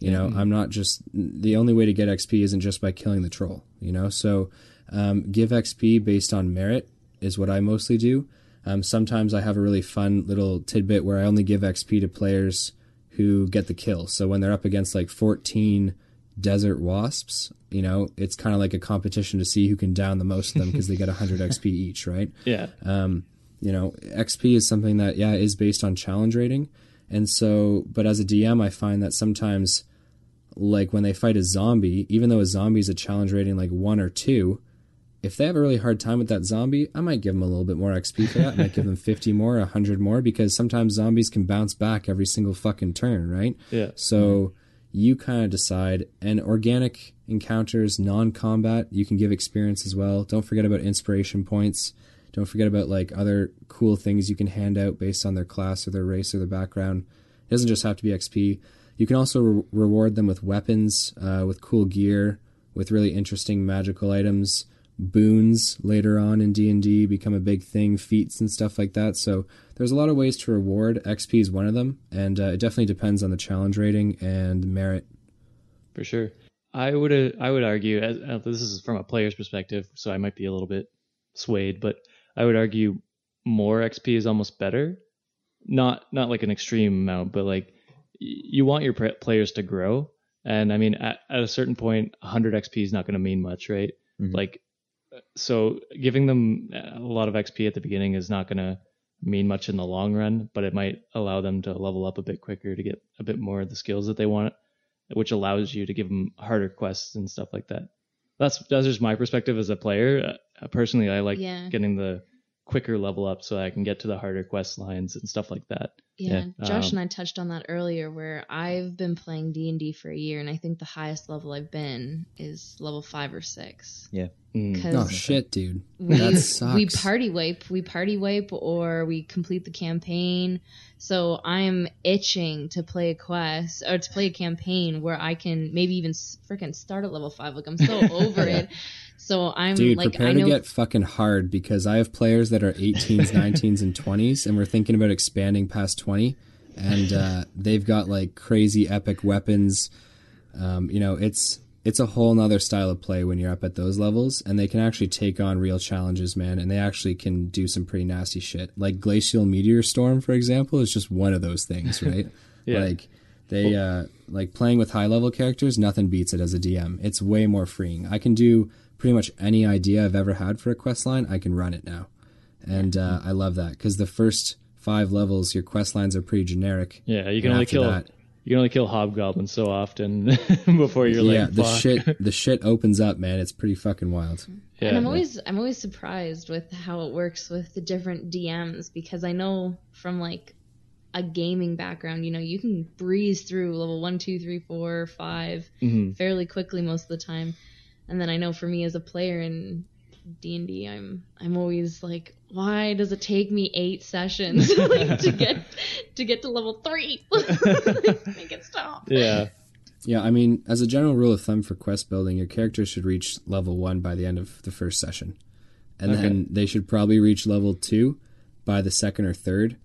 You know, I'm not just the only way to get XP isn't just by killing the troll. You know, so um, give XP based on merit is what I mostly do. Um, sometimes I have a really fun little tidbit where I only give XP to players who get the kill. So when they're up against like 14 desert wasps, you know, it's kind of like a competition to see who can down the most of them because they get 100 *laughs* XP each, right? Yeah, um, you know, XP is something that yeah is based on challenge rating, and so but as a DM, I find that sometimes, like when they fight a zombie, even though a zombie is a challenge rating like one or two, if they have a really hard time with that zombie, I might give them a little bit more XP for that. I might give them 50 *laughs* more, 100 more, because sometimes zombies can bounce back every single fucking turn, right? Yeah. So you kind of decide. And organic encounters, non combat, you can give experience as well. Don't forget about inspiration points. Don't forget about like other cool things you can hand out based on their class or their race or their background. It doesn't just have to be XP. You can also re- reward them with weapons, uh, with cool gear, with really interesting magical items. Boons later on in D and D become a big thing, feats and stuff like that. So there's a lot of ways to reward. XP is one of them, and uh, it definitely depends on the challenge rating and merit. For sure. I would uh, I would argue as, uh, this is from a player's perspective, so I might be a little bit swayed, but I would argue more XP is almost better. Not not like an extreme amount, but like you want your players to grow. And I mean, at, at a certain point, 100 XP is not going to mean much, right? Mhm. Like, so giving them a lot of XP at the beginning is not going to mean much in the long run, but it might allow them to level up a bit quicker to get a bit more of the skills that they want, which allows you to give them harder quests and stuff like that. That's that's just my perspective as a player. Uh, personally, I like Yeah. getting the quicker level up so I can get to the harder quest lines and stuff like that. Yeah, Yeah, Josh um, and I touched on that earlier where I've been playing D&D for a year and I think the highest level I've been is level 5 or 6 Mm. Oh shit, dude. we That sucks. we party wipe, we party wipe or we complete the campaign. So I'm itching to play a quest or to play a campaign where I can maybe even freaking start at level 5 like I'm so *laughs* over Yeah. it. So I'm Dude, like prepare I know to get fucking hard because I have players that are 18s, 19s, *laughs* and 20s, and we're thinking about expanding past 20. And uh, they've got like crazy epic weapons. Um, you know, it's it's a whole nother style of play when you're up at those levels, and they can actually take on real challenges, man. And they actually can do some pretty nasty shit. Like Glacial Meteor Storm, for example, is just one of those things, *laughs* right? Yeah. Like they uh, like playing with high level characters. Nothing beats it as a DM. It's way more freeing. I can do pretty much any idea I've ever had for a quest line. I can run it now, and uh, I love that because the first five levels, your quest lines are pretty generic. Yeah, you can And only kill that- you can only kill hobgoblins so often *laughs* before you're yeah, like, the "Fuck." shit the shit opens up, man. It's pretty fucking wild. Yeah, and I'm always I'm always surprised with how it works with the different DMs because I know from like a gaming background, you know, you can breeze through level one, two, three, four, five Mhm. fairly quickly most of the time. And then I know for me as a player in D and D, I'm I'm always like, why does it take me eight sessions *laughs* like, to get *laughs* to get to level three? *laughs* Make it stop. yeah, Yeah, I mean, as a general rule of thumb for quest building, your character should reach level one by the end of the first session. And Okay. then they should probably reach level two by the second or third.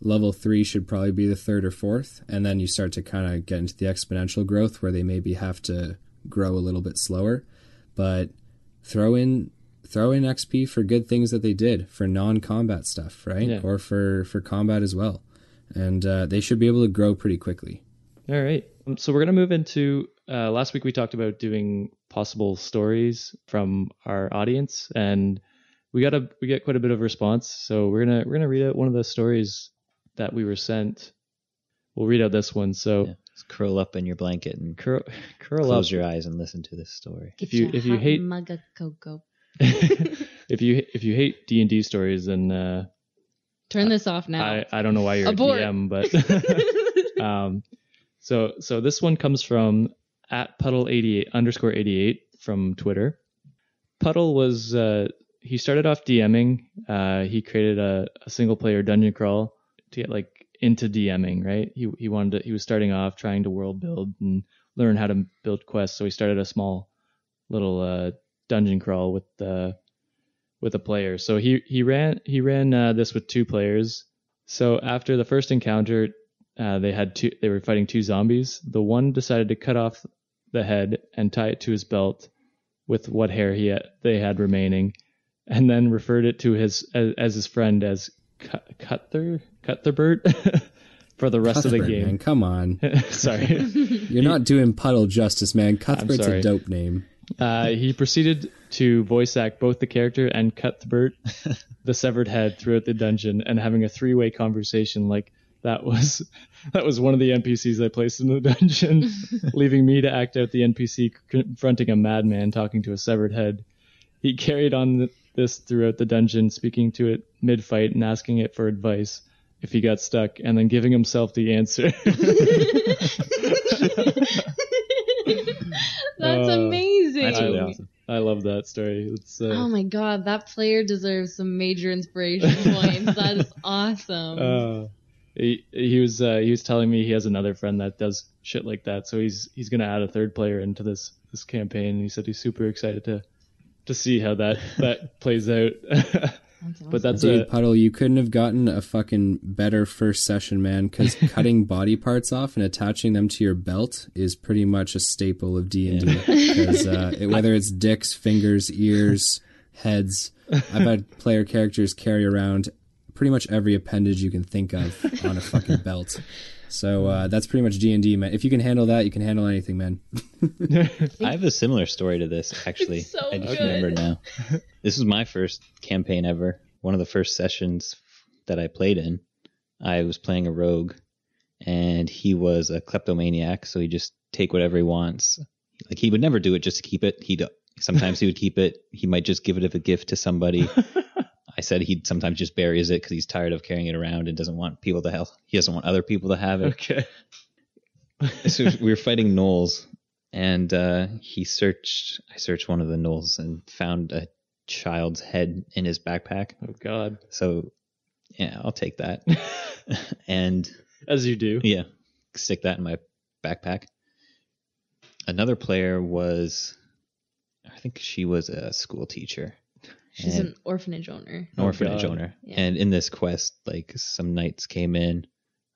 Level three should probably be the third or fourth. And then you start to kind of get into the exponential growth where they maybe have to grow a little bit slower. But throw in throw in XP for good things that they did for non-combat stuff, right? Yeah. Or for for combat as well. And uh, they should be able to grow pretty quickly. All right. Um, so we're gonna move into. Uh, last week we talked about doing possible stories from our audience, and we got a we get quite a bit of response. So we're gonna we're gonna read out one of the stories that we were sent. We'll read out this one. So Yeah. Just curl up in your blanket and curl, *laughs* curl close up. your eyes and listen to this story. Get you- if you hate- mug of cocoa. *laughs* if you if you hate D and D stories, then uh, Turn this off now. I I don't know why you're Abort. a DM, but *laughs* um, so so this one comes from at puddle eighty eight underscore eighty eight from Twitter. Puddle was uh, he started off DMing. Uh, he created a, a single player dungeon crawl to get like into DMing. Right. He he wanted to, he was starting off trying to world build and learn how to build quests. So he started a small little uh, dungeon crawl with the with a player. So he he ran he ran uh, this with two players. So after the first encounter, uh, they had two. They were fighting two zombies. The one decided to cut off the head and tie it to his belt with what hair he had, they had remaining, and then referred it to his as, as his friend as Cut- Cuther Cutherbert *laughs* for the rest Cuthbert, of the man, game. come on. *laughs* Sorry. *laughs* You're not doing puddle justice, man. Cuthbert's a dope name. Uh, he proceeded to voice act both the character and Cuthbert, the severed head, throughout the dungeon, and having a three-way conversation like that was that was one of the NPCs I placed in the dungeon, leaving me to act out the NPC confronting a madman talking to a severed head. he carried on this throughout the dungeon, speaking to it mid fight and asking it for advice if he got stuck, and then giving himself the answer. *laughs* *laughs* That's Uh, amazing. That's really I- awesome. I love that story. It's uh, Oh my god, that player deserves some major inspiration *laughs* points. That is awesome. Uh, he he was uh, he was telling me he has another friend that does shit like that, so he's he's gonna add a third player into this this campaign. And he said he's super excited to to see how that that plays out. That's awesome. but that's Dude, a Puddle, you couldn't have gotten a fucking better first session, man. Because *laughs* cutting body parts off and attaching them to your belt is pretty much a staple of D and D. Because *laughs* uh, it- whether it's dicks, fingers, ears, heads, I've had player characters carry around pretty much every appendage you can think of on a fucking belt. *laughs* So uh, that's pretty much D and D, man. If you can handle that, you can handle anything, man. *laughs* I have a similar story to this, actually. It's so I just good. remember now. *laughs* This was my first campaign ever. One of the first sessions that I played in. I was playing a rogue, and he was a kleptomaniac, so he just take whatever he wants. Like he would never do it just to keep it. He'd sometimes he would keep it. He might just give it as a gift to somebody. *laughs* I said he'd sometimes just buries it because he's tired of carrying it around and doesn't want people to help. He doesn't want other people to have it okay. *laughs* so we were fighting gnolls, and uh, he searched. I searched one of the gnolls and found a child's head in his backpack. Oh God, So, yeah, I'll take that. *laughs* and as you do. yeah, stick that in my backpack. Another player was, I think she was a school teacher, She's an orphanage owner. an orphanage God. owner. Yeah. And in this quest, like some knights came in,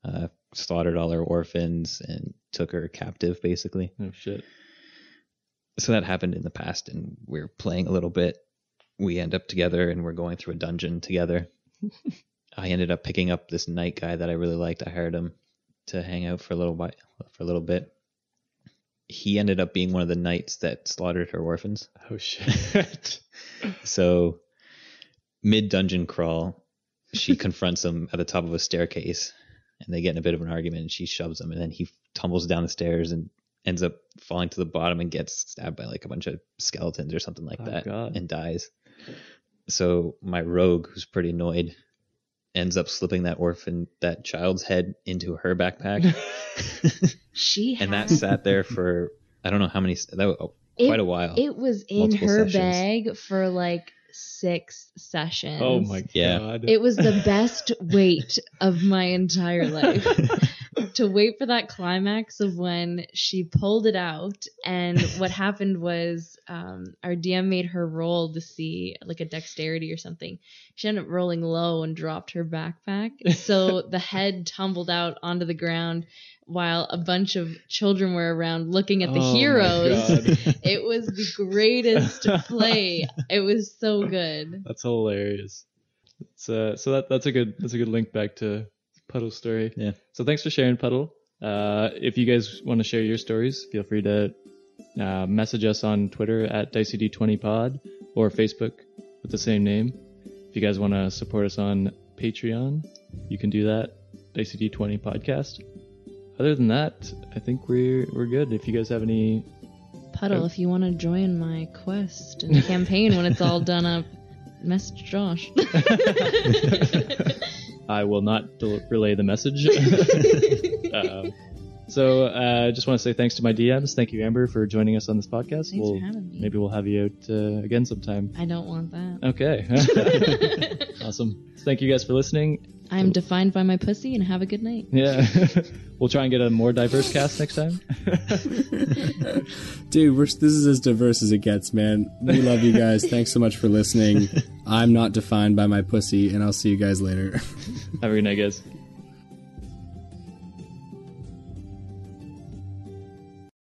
uh, slaughtered all her orphans, and took her captive, basically. Oh shit. so that happened in the past and we're playing a little bit we end up together and we're going through a dungeon together *laughs* i ended up picking up this knight guy that i really liked i hired him to hang out for a little bit for a little bit he ended up being one of the knights that slaughtered her orphans Oh shit. *laughs* *laughs* so mid dungeon crawl she *laughs* confronts him at the top of a staircase and they get in a bit of an argument and she shoves him and then he tumbles down the stairs and ends up falling to the bottom and gets stabbed by like a bunch of skeletons or something like Oh, that God. and dies so my rogue who's pretty annoyed ends up slipping that orphan that child's head into her backpack *laughs* She and that sat there for i don't know how many that was It- quite a while It was in her sessions. bag for like six sessions. oh my Yeah. God. It was the best wait of my entire life. *laughs* to wait for that climax of when she pulled it out and what *laughs* happened was um, our dm made her roll to see like a dexterity or something. She ended up rolling low and dropped her backpack. So *laughs* the head tumbled out onto the ground while a bunch of children were around looking at the Oh heroes. *laughs* It was the greatest play. It was so good. That's hilarious. It's, uh, so that that's a good that's a good link back to Puddle's story. Yeah. So thanks for sharing, Puddle. Uh, if you guys want to share your stories, feel free to uh, message us on Twitter at DiceyD20Pod or Facebook with the same name. If you guys want to support us on Patreon, you can do that. DiceyD20 Podcast. Other than that, I think we're we're good. If you guys have any Puddle, Oh. if you want to join my quest and campaign when it's all *laughs* done up, message Josh. *laughs* *laughs* I will not del- relay the message. *laughs* *laughs* um, so I uh, just want to say thanks to my DMs. Thank you, Amber, for joining us on this podcast. Thanks we'll, for having me. Maybe we'll have you out uh, again sometime. I don't want that. Okay. *laughs* awesome. Thank you guys for listening. I'm defined by my pussy and have a good night. Yeah. *laughs* we'll try and get a more diverse cast next time. *laughs* Dude, we're, this is as diverse as it gets, man. We love you guys. *laughs* Thanks so much for listening. I'm not defined by my pussy, and I'll see you guys later. have a good night, guys.